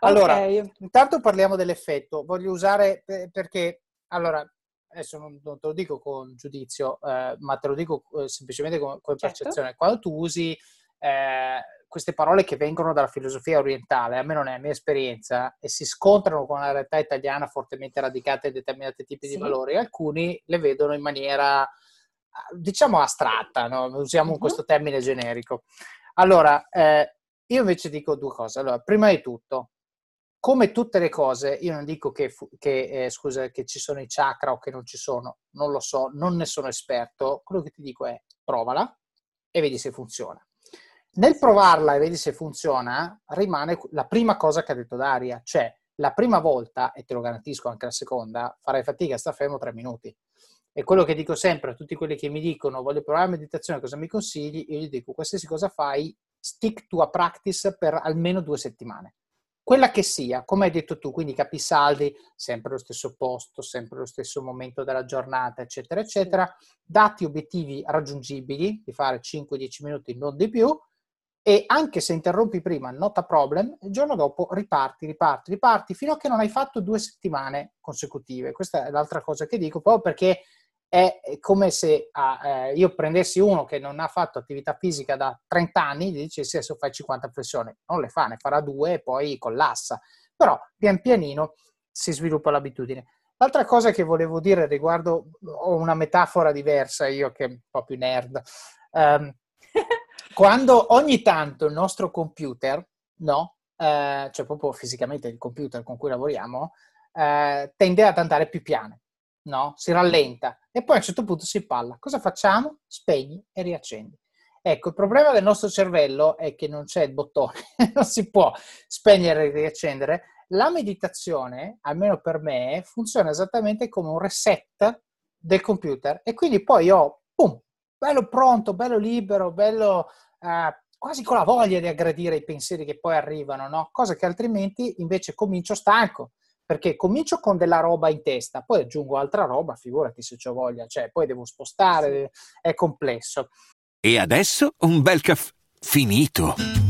Allora, okay. intanto parliamo dell'effetto. Voglio usare perché, allora, adesso non, non te lo dico con giudizio, eh, ma te lo dico eh, semplicemente come, come certo. percezione. Quando tu usi eh, queste parole che vengono dalla filosofia orientale, a me non è la mia esperienza, e si scontrano con la realtà italiana fortemente radicata in determinati tipi sì. di valori, alcuni le vedono in maniera, diciamo, astratta, no? usiamo uh-huh. questo termine generico. Allora, eh, io invece dico due cose. Allora, prima di tutto, come tutte le cose, io non dico che, che, eh, scusa, che ci sono i chakra o che non ci sono, non lo so, non ne sono esperto. Quello che ti dico è provala e vedi se funziona. Nel provarla e vedi se funziona, rimane la prima cosa che ha detto Daria, cioè la prima volta, e te lo garantisco anche la seconda, farai fatica a stare fermo tre minuti. E quello che dico sempre a tutti quelli che mi dicono voglio provare la meditazione, cosa mi consigli? Io gli dico qualsiasi cosa fai, stick to a practice per almeno due settimane quella che sia, come hai detto tu, quindi capisaldi, sempre lo stesso posto, sempre lo stesso momento della giornata, eccetera, eccetera, dati obiettivi raggiungibili, di fare 5-10 minuti, non di più, e anche se interrompi prima, not a problem, il giorno dopo riparti, riparti, riparti, fino a che non hai fatto due settimane consecutive. Questa è l'altra cosa che dico, proprio perché è come se ah, eh, io prendessi uno che non ha fatto attività fisica da 30 anni e gli dicessi adesso fai 50 flessioni. Non le fa, ne farà due e poi collassa. Però pian pianino si sviluppa l'abitudine. L'altra cosa che volevo dire riguardo, ho una metafora diversa io che è un po' più nerd. Um, quando ogni tanto il nostro computer, no, eh, cioè proprio fisicamente il computer con cui lavoriamo, eh, tende ad andare più piano no? Si rallenta e poi a un certo punto si palla. Cosa facciamo? Spegni e riaccendi. Ecco, il problema del nostro cervello è che non c'è il bottone, non si può spegnere e riaccendere. La meditazione, almeno per me, funziona esattamente come un reset del computer e quindi poi ho, boom, bello pronto, bello libero, bello eh, quasi con la voglia di aggredire i pensieri che poi arrivano, no? Cosa che altrimenti invece comincio stanco, perché comincio con della roba in testa, poi aggiungo altra roba, figurati se ho voglia, cioè poi devo spostare, è complesso. E adesso un bel caffè finito.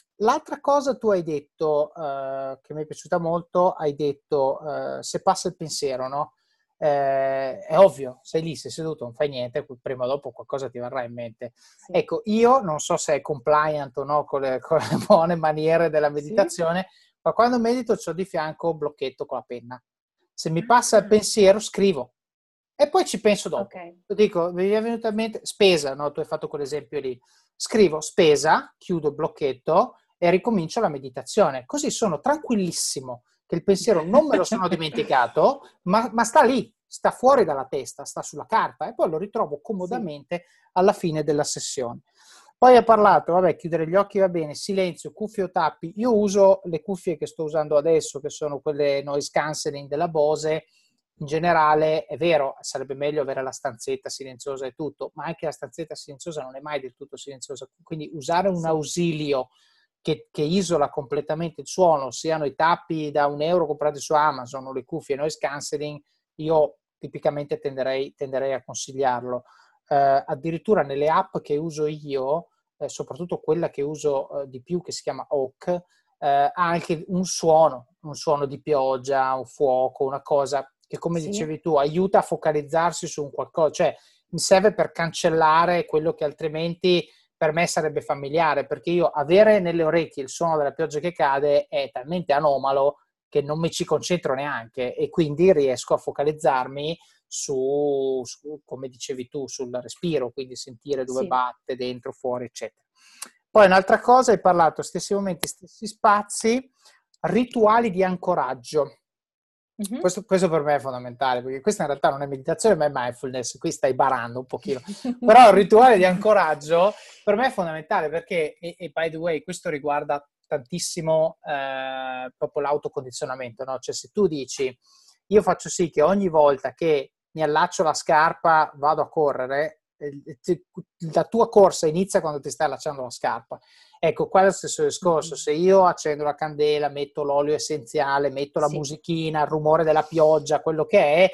l'altra cosa tu hai detto, uh, che mi è piaciuta molto, hai detto uh, se passa il pensiero, no? Eh, è ovvio, sei lì, sei seduto, non fai niente, prima o dopo qualcosa ti verrà in mente. Sì. Ecco, io non so se è compliant o no con le, con le buone maniere della meditazione, sì. ma quando medito ho di fianco un blocchetto con la penna se mi passa il pensiero, scrivo. E poi ci penso dopo. Okay. Dico, mi è venuta in mente, spesa, no? Tu hai fatto quell'esempio lì. Scrivo spesa, chiudo il blocchetto e ricomincio la meditazione. Così sono tranquillissimo che il pensiero non me lo sono dimenticato, ma, ma, sta lì, sta fuori dalla testa, sta sulla carta e poi lo ritrovo comodamente alla fine della sessione. Poi ha parlato, vabbè, chiudere gli occhi va bene, silenzio, cuffie o tappi. Io uso le cuffie che sto usando adesso, che sono quelle noise cancelling della Bose. In generale, è vero, sarebbe meglio avere la stanzetta silenziosa e tutto, ma anche la stanzetta silenziosa non è mai del tutto silenziosa. Quindi usare un ausilio che, che isola completamente il suono, siano i tappi da un euro comprati su Amazon o le cuffie noise cancelling, io tipicamente tenderei, tenderei a consigliarlo. Eh, addirittura nelle app che uso io, eh, soprattutto quella che uso eh, di più che si chiama Oak, eh, ha anche un suono, un suono di pioggia, un fuoco, una cosa che come sì. dicevi tu aiuta a focalizzarsi su un qualcosa, cioè mi serve per cancellare quello che altrimenti per me sarebbe familiare, perché io avere nelle orecchie il suono della pioggia che cade è talmente anomalo che non mi ci concentro neanche e quindi riesco a focalizzarmi su, su, come dicevi tu, sul respiro, quindi sentire dove sì. batte, dentro, fuori, eccetera. Poi un'altra cosa, hai parlato stessi momenti, stessi spazi, rituali di ancoraggio. Mm-hmm. Questo, questo, per me è fondamentale, perché questa in realtà non è meditazione, ma è mindfulness, qui stai barando un pochino. Però il rituale di ancoraggio per me è fondamentale perché, e, e by the way, questo riguarda tantissimo eh, proprio l'autocondizionamento, no? Cioè se tu dici, io faccio sì che ogni volta che mi allaccio la scarpa, vado a correre, la tua corsa inizia quando ti stai allacciando la scarpa. Ecco, qua è lo stesso discorso. Se io accendo la candela, metto l'olio essenziale, metto la sì. musichina, il rumore della pioggia, quello che è,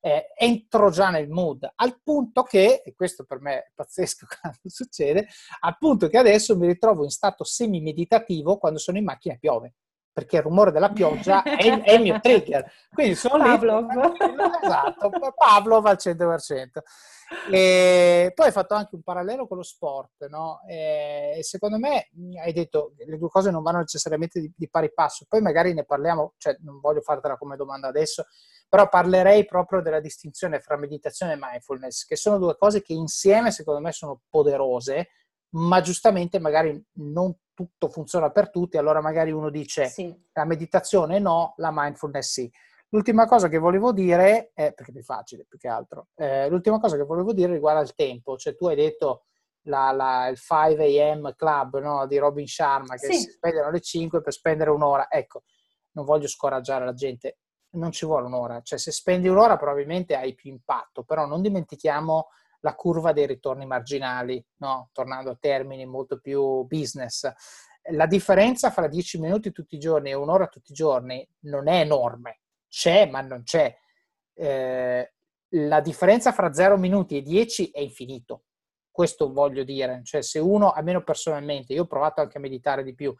eh, entro già nel mood, al punto che, e questo per me è pazzesco quando succede, al punto che adesso mi ritrovo in stato semi-meditativo quando sono in macchina e piove perché il rumore della pioggia è, il, è il mio trigger. Quindi sono Pavlov. lì. Esatto, Pavlov al 100%. E poi hai fatto anche un parallelo con lo sport, no? E secondo me hai detto che le due cose non vanno necessariamente di, di, pari passo. Poi magari ne parliamo, cioè non voglio fartela come domanda adesso, però parlerei proprio della distinzione fra meditazione e mindfulness, che sono due cose che insieme secondo me sono poderose, ma giustamente magari non tutto funziona per tutti, allora magari uno dice sì. la meditazione no, la mindfulness sì. L'ultima cosa che volevo dire, è, perché è facile più che altro, eh, l'ultima cosa che volevo dire riguarda il tempo, cioè tu hai detto la, la, il 5 am club no, di Robin Sharma che sì. si spendono alle 5 per spendere un'ora, ecco, non voglio scoraggiare la gente, non ci vuole un'ora, cioè se spendi un'ora probabilmente hai più impatto, però non dimentichiamo la curva dei ritorni marginali, no? tornando a termini molto più business. La differenza fra 10 minuti tutti i giorni e un'ora tutti i giorni non è enorme, c'è ma non c'è. Eh, la differenza fra 0 minuti e 10 è infinito. Questo voglio dire, cioè se uno, almeno personalmente, io ho provato anche a meditare di più,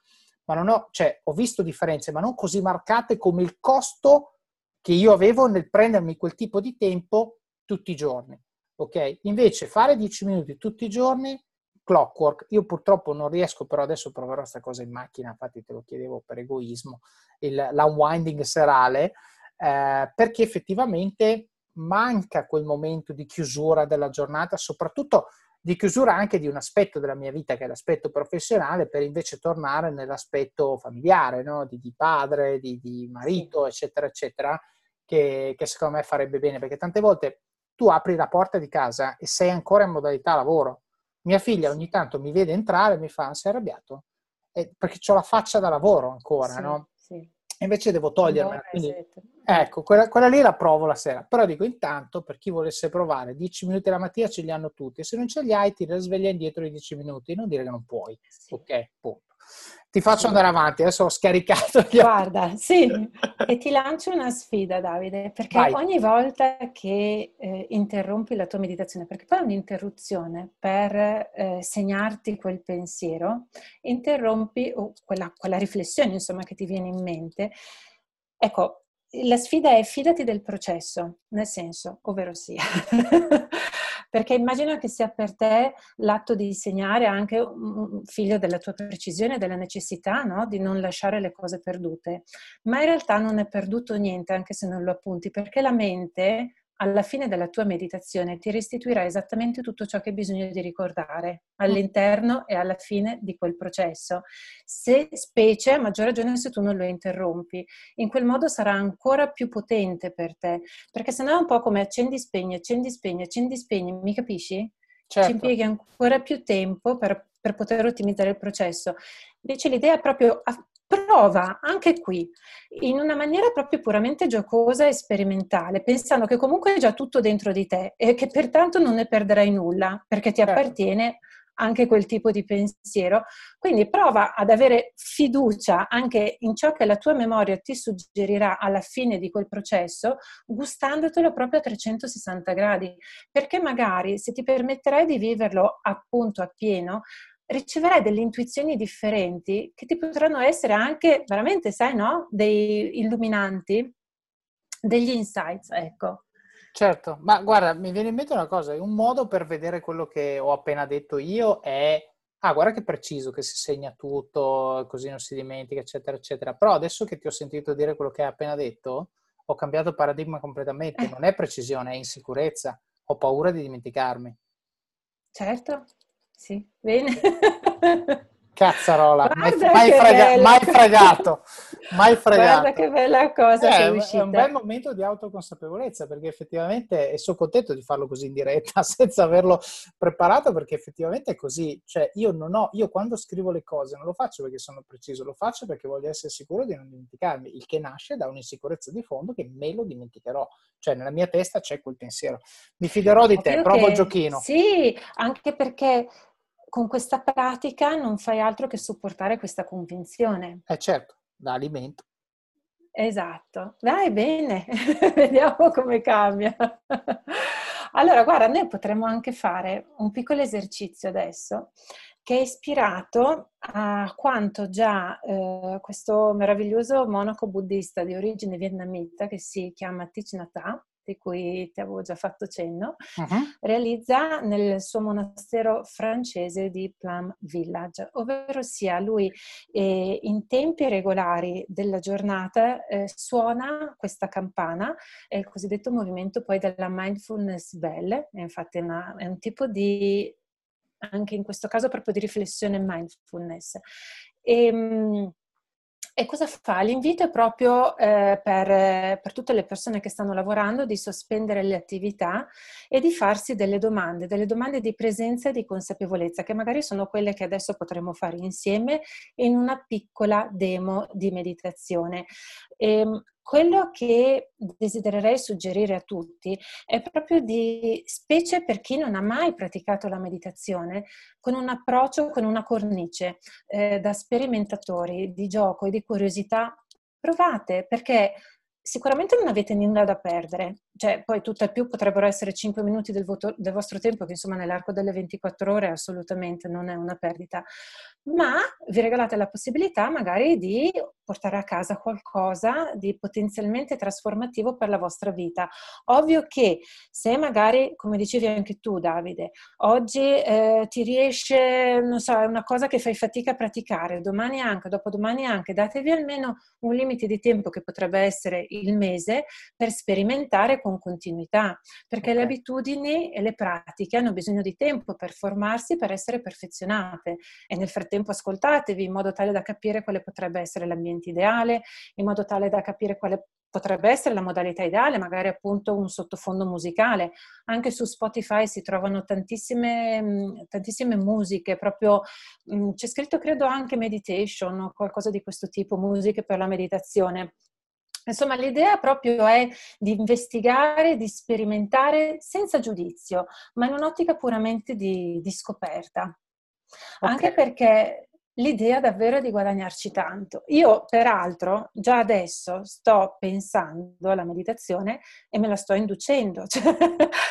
ma non ho, cioè, ho visto differenze, ma non così marcate come il costo che io avevo nel prendermi quel tipo di tempo tutti i giorni ok? Invece fare 10 minuti tutti i giorni, clockwork, io purtroppo non riesco, però adesso proverò questa cosa in macchina, infatti te lo chiedevo per egoismo, il, l'unwinding serale, eh, perché effettivamente manca quel momento di chiusura della giornata, soprattutto di chiusura anche di un aspetto della mia vita che è l'aspetto professionale per invece tornare nell'aspetto familiare, no? di, di, padre, di, di marito, eccetera, eccetera, che, che, secondo me farebbe bene, perché tante volte tu apri la porta di casa e sei ancora in modalità lavoro. Mia figlia ogni tanto mi vede entrare e mi fa, sei arrabbiato? Eh, perché ho la faccia da lavoro ancora, sì, no? Sì. invece devo togliermela. Quindi, ecco, quella, quella, lì la provo la sera. Però dico, intanto, per chi volesse provare, 10 minuti la mattina ce li hanno tutti. E se non ce li hai, ti sveglia indietro i 10 minuti. Non dire che non puoi. Sì. Ok, punto. Ti faccio andare avanti, adesso ho scaricato. Guarda, sì, e ti lancio una sfida, Davide, perché Vai. ogni volta che eh, interrompi la tua meditazione, perché poi è un'interruzione per eh, segnarti quel pensiero, interrompi oh, quella, quella riflessione, insomma, che ti viene in mente. Ecco, la sfida è fidati del processo, nel senso, ovvero sia, perché immagino che sia per te l'atto di insegnare anche un figlio della tua precisione, della necessità no? di non lasciare le cose perdute, ma in realtà non è perduto niente anche se non lo appunti, perché la mente alla fine della tua meditazione ti restituirà esattamente tutto ciò che hai bisogno di ricordare all'interno e alla fine di quel processo. Se specie, a maggior ragione se tu non lo interrompi, in quel modo sarà ancora più potente per te, perché sennò è un po' come accendi, spegni, accendi, spegni, accendi, spegni, mi capisci? certo. ci impieghi ancora più tempo per, per, poter ottimizzare il processo. Invece l'idea è proprio prova anche qui in una maniera proprio puramente giocosa e sperimentale, pensando che comunque è già tutto dentro di te e che pertanto non ne perderai nulla perché ti certo. appartiene anche quel tipo di pensiero. Quindi prova ad avere fiducia anche in ciò che la tua memoria ti suggerirà alla fine di quel processo, gustandotelo proprio a 360 gradi, perché magari se ti permetterai di viverlo appunto appieno, riceverai delle intuizioni differenti che ti potranno essere anche veramente, sai, no? Dei illuminanti, degli insights, ecco. Certo, ma guarda, mi viene in mente una cosa, un modo per vedere quello che ho appena detto io è, ah, guarda che preciso, che si segna tutto, così non si dimentica, eccetera, eccetera. Però adesso che ti ho sentito dire quello che hai appena detto, ho cambiato paradigma completamente. Eh. Non è precisione, è insicurezza. Ho paura di dimenticarmi. Certo, sì, bene. Cazzarola, mai, mai, frega- mai, fregato, mai fregato. Guarda che bella cosa eh, è, un bel momento di autoconsapevolezza perché effettivamente, e sono contento di farlo così in diretta senza averlo preparato perché effettivamente è così, cioè io non ho, io quando scrivo le cose non lo faccio perché sono preciso, lo faccio perché voglio essere sicuro di non dimenticarmi, il che nasce da un'insicurezza di fondo che me lo dimenticherò, cioè nella mia testa c'è quel pensiero. Mi fiderò di te, provo che, il giochino. Sì, anche perché con questa pratica non fai altro che supportare questa convinzione. Eh certo, da alimento. Esatto. Dai, bene, vediamo come cambia. allora, guarda, noi potremmo anche fare un piccolo esercizio adesso che è ispirato a quanto già eh, questo meraviglioso monaco buddista di origine vietnamita che si chiama Thich Nhat Hanh di cui ti avevo già fatto cenno, uh-huh. realizza nel suo monastero francese di Plum Village, ovvero sia lui eh, in tempi regolari della giornata eh, suona questa campana, è il cosiddetto movimento poi della mindfulness bell, infatti è, una, è un tipo di anche in questo caso proprio di riflessione mindfulness. E, ehm, e cosa fa? L'invito è proprio eh, per, per, tutte le persone che stanno lavorando di sospendere le attività e di farsi delle domande, delle domande di presenza e di consapevolezza, che magari sono quelle che adesso potremo fare insieme in una piccola demo di meditazione. E, ehm, quello che desidererei suggerire a tutti è proprio di, specie per chi non ha mai praticato la meditazione, con un approccio, con una cornice eh, da sperimentatori di gioco e di curiosità, provate perché sicuramente non avete nulla da perdere, cioè poi tutt'al più potrebbero essere 5 minuti del, voto, del, vostro tempo, che insomma nell'arco delle 24 ore assolutamente non è una perdita, ma vi regalate la possibilità magari di portare a casa qualcosa di potenzialmente trasformativo per la vostra vita. Ovvio che se magari, come dicevi anche tu Davide, oggi eh, ti riesce, non so, è una cosa che fai fatica a praticare, domani anche, dopodomani anche, datevi almeno un limite di tempo che potrebbe essere il mese per sperimentare con continuità, perché okay. le abitudini e le pratiche hanno bisogno di tempo per formarsi, per essere perfezionate e nel frattempo ascoltatevi in modo tale da capire quale potrebbe essere l'ambiente ideale, in modo tale da capire quale potrebbe essere la modalità ideale, magari appunto un sottofondo musicale. Anche su Spotify si trovano tantissime, mm, tantissime musiche, proprio mm, c'è scritto credo anche meditation o qualcosa di questo tipo, musiche per la meditazione. Insomma, l'idea proprio è di investigare, di sperimentare senza giudizio, ma in un'ottica puramente di, di scoperta. Okay. Anche perché l'idea davvero è di guadagnarci tanto. Io, peraltro, già adesso sto pensando alla meditazione e me la sto inducendo, cioè,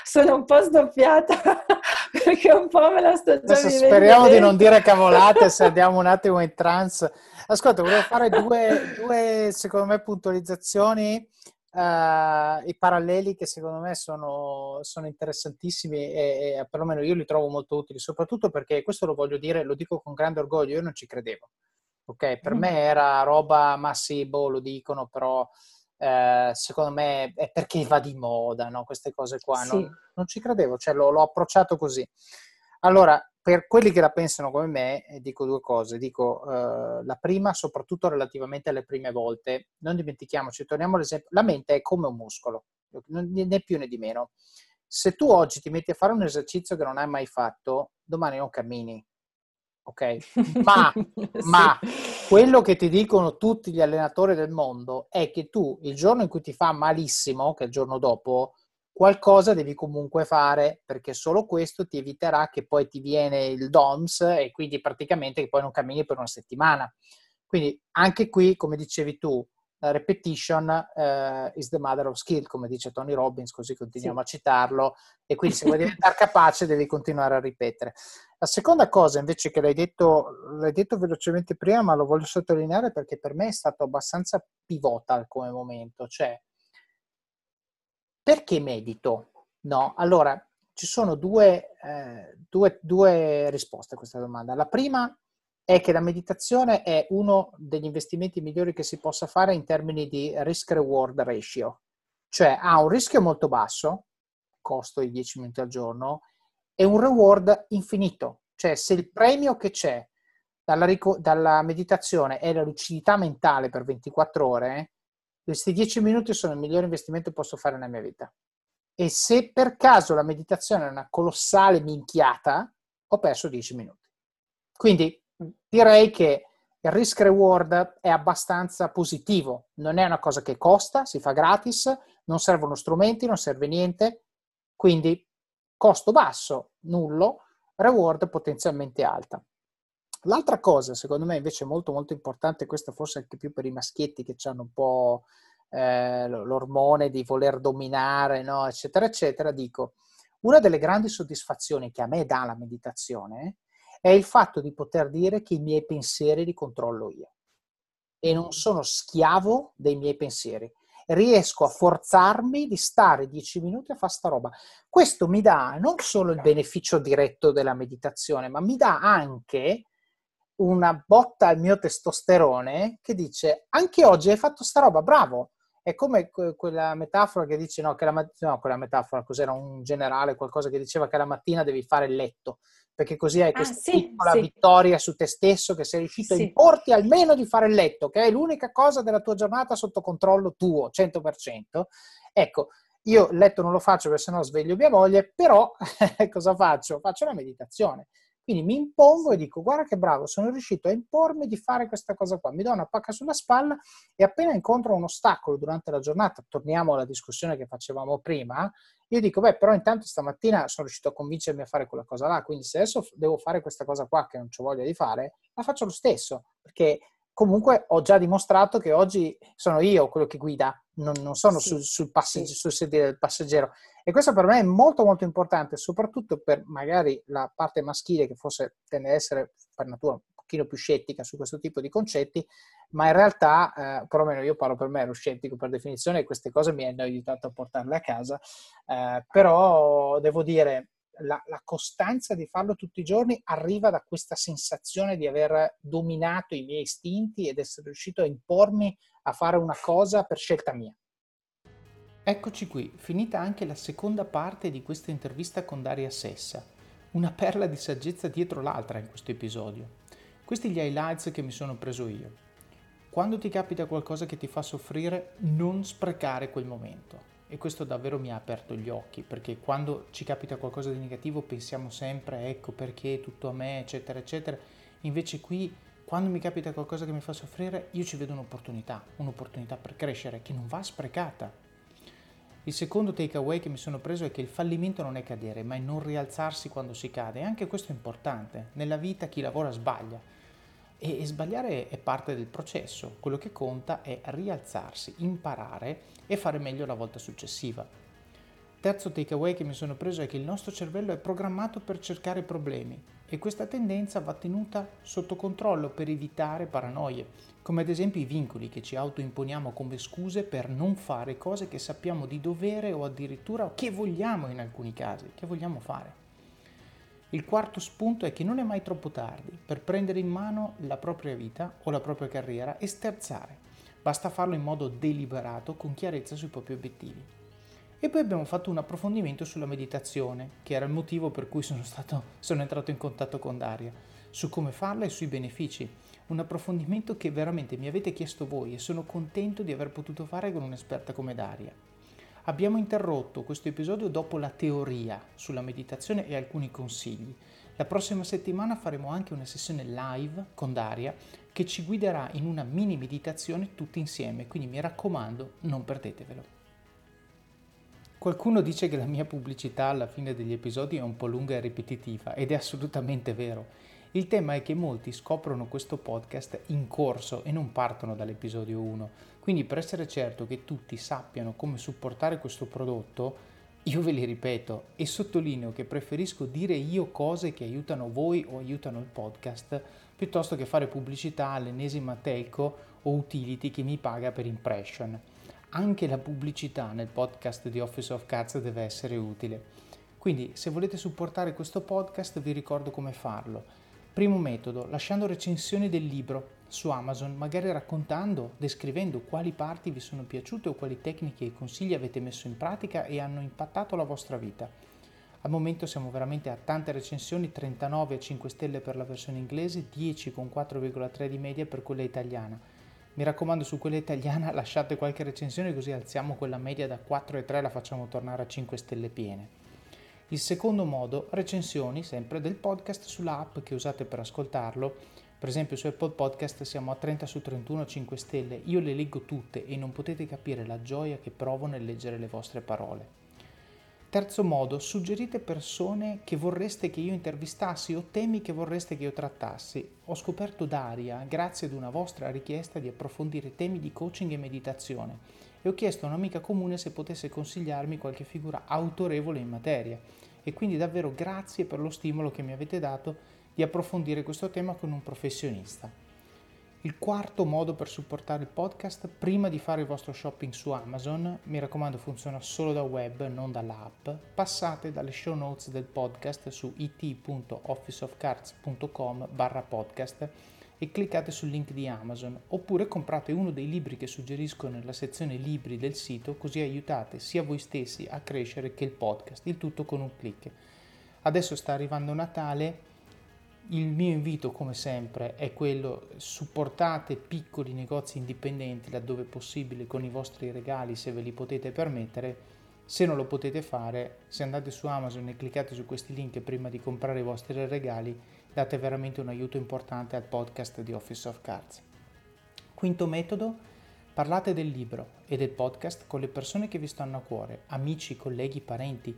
sono un po' sdoppiata perché un po' me la sto già adesso Speriamo di non dire cavolate se andiamo un attimo in trance. Ascolta, volevo fare due, due secondo me, puntualizzazioni Uh, i paralleli che secondo me sono, sono interessantissimi e, e, perlomeno io li trovo molto utili, soprattutto perché questo lo voglio dire, lo dico con grande orgoglio, io non ci credevo. Ok, per mm. me era roba, ma sì, boh, lo dicono, però eh, secondo me è perché va di moda, no? Queste cose qua. Sì. Non, non, ci credevo, cioè l'ho, l'ho approcciato così. Allora, per quelli che la pensano come me, eh, dico due cose. Dico eh, la prima, soprattutto relativamente alle prime volte, non dimentichiamoci, torniamo all'esempio, la mente è come un muscolo, né più né di meno. Se tu oggi ti metti a fare un esercizio che non hai mai fatto, domani non cammini. Ok? Ma, sì. ma quello che ti dicono tutti gli allenatori del mondo è che tu il giorno in cui ti fa malissimo, che è il giorno dopo, qualcosa devi comunque fare perché solo questo ti eviterà che poi ti viene il DOMS e quindi praticamente che poi non cammini per una settimana. Quindi anche qui, come dicevi tu, repetition uh, is the mother of skill, come dice Tony Robbins, così continuiamo sì. a citarlo, e quindi se vuoi diventare capace devi continuare a ripetere. La seconda cosa invece che l'hai detto, l'hai detto velocemente prima, ma lo voglio sottolineare perché per me è stato abbastanza pivotal come momento, cioè perché medito? No, allora ci sono due, eh, due, due risposte a questa domanda. La prima è che la meditazione è uno degli investimenti migliori che si possa fare in termini di risk-reward ratio, cioè ha un rischio molto basso, costo di 10 minuti al giorno, e un reward infinito, cioè se il premio che c'è dalla, dalla meditazione è la lucidità mentale per 24 ore, questi dieci minuti sono il migliore investimento che posso fare nella mia vita. E se per caso la meditazione è una colossale minchiata, ho perso dieci minuti. Quindi direi che il risk reward è abbastanza positivo, non è una cosa che costa, si fa gratis, non servono strumenti, non serve niente, quindi costo basso, nullo, reward potenzialmente alta. L'altra cosa, secondo me, invece molto molto importante, questa forse anche più per i maschietti che hanno un po' eh, l'ormone di voler dominare, no? eccetera, eccetera, dico, una delle grandi soddisfazioni che a me dà la meditazione è il fatto di poter dire che i miei pensieri li controllo io e non sono schiavo dei miei pensieri. Riesco a forzarmi di stare dieci minuti a fare sta roba. Questo mi dà non solo il beneficio diretto della meditazione, ma mi dà anche una botta al mio testosterone che dice anche oggi hai fatto sta roba, bravo. È come que- quella metafora che dice no, che la mattina, no, quella metafora, cos'era un generale, qualcosa che diceva che la mattina devi fare il letto, perché così hai ah, questa ah, sì, piccola sì. vittoria su te stesso che sei riuscito sì. a importi almeno di fare il letto, che è l'unica cosa della tua giornata sotto controllo tuo, 100%. Ecco, io il letto non lo faccio perché sennò sveglio mia moglie, però cosa faccio? Faccio la meditazione quindi mi impongo e dico, guarda che bravo, sono riuscito a impormi di fare questa cosa qua, mi do una pacca sulla spalla e appena incontro un ostacolo durante la giornata, torniamo alla discussione che facevamo prima, io dico, beh, però intanto stamattina sono riuscito a convincermi a fare quella cosa là, quindi se adesso devo fare questa cosa qua che non ho voglia di fare, la faccio lo stesso, perché comunque ho già dimostrato che oggi sono io quello che guida, non, non sono sì, sul, sul, passeggi- sì. sul sedile del passeggero. E questo per me è molto molto importante, soprattutto per magari la parte maschile che forse tende ad essere per natura un pochino più scettica su questo tipo di concetti, ma in realtà, eh, perlomeno io parlo per me, ero scettico per definizione e queste cose mi hanno aiutato a portarle a casa, eh, però devo dire la, la, costanza di farlo tutti i giorni arriva da questa sensazione di aver dominato i miei istinti ed essere riuscito a impormi a fare una cosa per scelta mia. Eccoci qui, finita anche la seconda parte di questa intervista con Daria Sessa. Una perla di saggezza dietro l'altra in questo episodio. Questi gli highlights che mi sono preso io. Quando ti capita qualcosa che ti fa soffrire, non sprecare quel momento e questo davvero mi ha aperto gli occhi perché quando ci capita qualcosa di negativo pensiamo sempre ecco perché tutto a me eccetera eccetera. Invece qui quando mi capita qualcosa che mi fa soffrire io ci vedo un'opportunità un'opportunità per crescere che non va sprecata. Il secondo takeaway che mi sono preso è che il fallimento non è cadere ma è non rialzarsi quando si cade. E anche questo è importante. Nella vita chi lavora sbaglia e, sbagliare è parte del processo, quello che conta è rialzarsi, imparare e fare meglio la volta successiva. Terzo takeaway che mi sono preso è che il nostro cervello è programmato per cercare problemi e questa tendenza va tenuta sotto controllo per evitare paranoie, come ad esempio i vincoli che ci autoimponiamo come scuse per non fare cose che sappiamo di dovere o addirittura che vogliamo in alcuni casi, che vogliamo fare. Il quarto spunto è che non è mai troppo tardi per prendere in mano la propria vita o la propria carriera e sterzare. Basta farlo in modo deliberato, con chiarezza sui propri obiettivi. E poi abbiamo fatto un approfondimento sulla meditazione, che era il motivo per cui sono, stato, sono entrato in contatto con Daria, su come farla e sui benefici. Un approfondimento che veramente mi avete chiesto voi e sono contento di aver potuto fare con un'esperta come Daria. Abbiamo interrotto questo episodio dopo la teoria sulla meditazione e alcuni consigli. La prossima settimana faremo anche una sessione live con Daria che ci guiderà in una mini meditazione tutti insieme, quindi mi raccomando non perdetevelo. Qualcuno dice che la mia pubblicità alla fine degli episodi è un po' lunga e ripetitiva ed è assolutamente vero. Il tema è che molti scoprono questo podcast in corso e non partono dall'episodio 1. Quindi per essere certo che tutti sappiano come supportare questo prodotto, io ve li ripeto e sottolineo che preferisco dire io cose che aiutano voi o aiutano il podcast piuttosto che fare pubblicità all'ennesima telco o utility che mi paga per impression anche la pubblicità nel podcast di Office of Cards deve essere utile. Quindi se volete supportare questo podcast vi ricordo come farlo. Primo metodo, lasciando recensioni del libro su Amazon, magari raccontando, descrivendo quali parti vi sono piaciute o quali tecniche e consigli avete messo in pratica e hanno impattato la vostra vita. Al momento siamo veramente a tante recensioni, 39 a 5 stelle per la versione inglese, 10 con 4,3 di media per quella italiana. Mi raccomando su quella italiana lasciate qualche recensione così alziamo quella media da 4 e 3 e la facciamo tornare a 5 stelle piene. Il secondo modo, recensioni sempre del podcast sulla app che usate per ascoltarlo. Per esempio su Apple Podcast siamo a 30 su 31 5 stelle. Io le leggo tutte e non potete capire la gioia che provo nel leggere le vostre parole. Terzo modo, suggerite persone che vorreste che io intervistassi o temi che vorreste che io trattassi. Ho scoperto Daria grazie ad una vostra richiesta di approfondire temi di coaching e meditazione e ho chiesto a un'amica comune se potesse consigliarmi qualche figura autorevole in materia. E quindi davvero grazie per lo stimolo che mi avete dato di approfondire questo tema con un professionista. Il quarto modo per supportare il podcast, prima di fare il vostro shopping su Amazon, mi raccomando funziona solo da web, non dall'app, passate dalle show notes del podcast su it.officeofcards.com barra podcast e cliccate sul link di Amazon oppure comprate uno dei libri che suggerisco nella sezione libri del sito così aiutate sia voi stessi a crescere che il podcast, il tutto con un clic. Adesso sta arrivando Natale il mio invito, come sempre, è quello supportate piccoli negozi indipendenti laddove possibile con i vostri regali se ve li potete permettere. Se non lo potete fare, se andate su Amazon e cliccate su questi link prima di comprare i vostri regali, date veramente un aiuto importante al podcast di Office of Cards. Quinto metodo, parlate del libro e del podcast con le persone che vi stanno a cuore, amici, colleghi, parenti,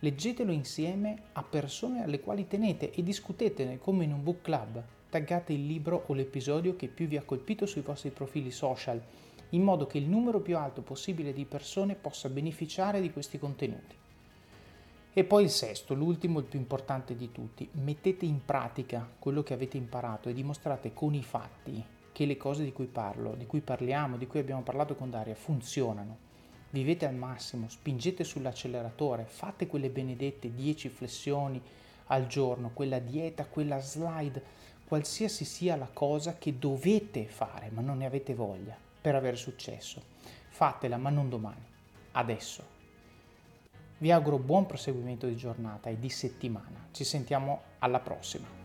Leggetelo insieme a persone alle quali tenete e discutetene come in un book club. Taggate il libro o l'episodio che più vi ha colpito sui vostri profili social, in modo che il numero più alto possibile di persone possa beneficiare di questi contenuti. E poi il sesto, l'ultimo, il più importante di tutti, mettete in pratica quello che avete imparato e dimostrate con i fatti che le cose di cui parlo, di cui parliamo, di cui abbiamo parlato con Daria, funzionano vivete al massimo, spingete sull'acceleratore, fate quelle benedette 10 flessioni al giorno, quella dieta, quella slide, qualsiasi sia la cosa che dovete fare, ma non ne avete voglia per avere successo. Fatela, ma non domani, adesso. Vi auguro buon proseguimento di giornata e di settimana. Ci sentiamo alla prossima.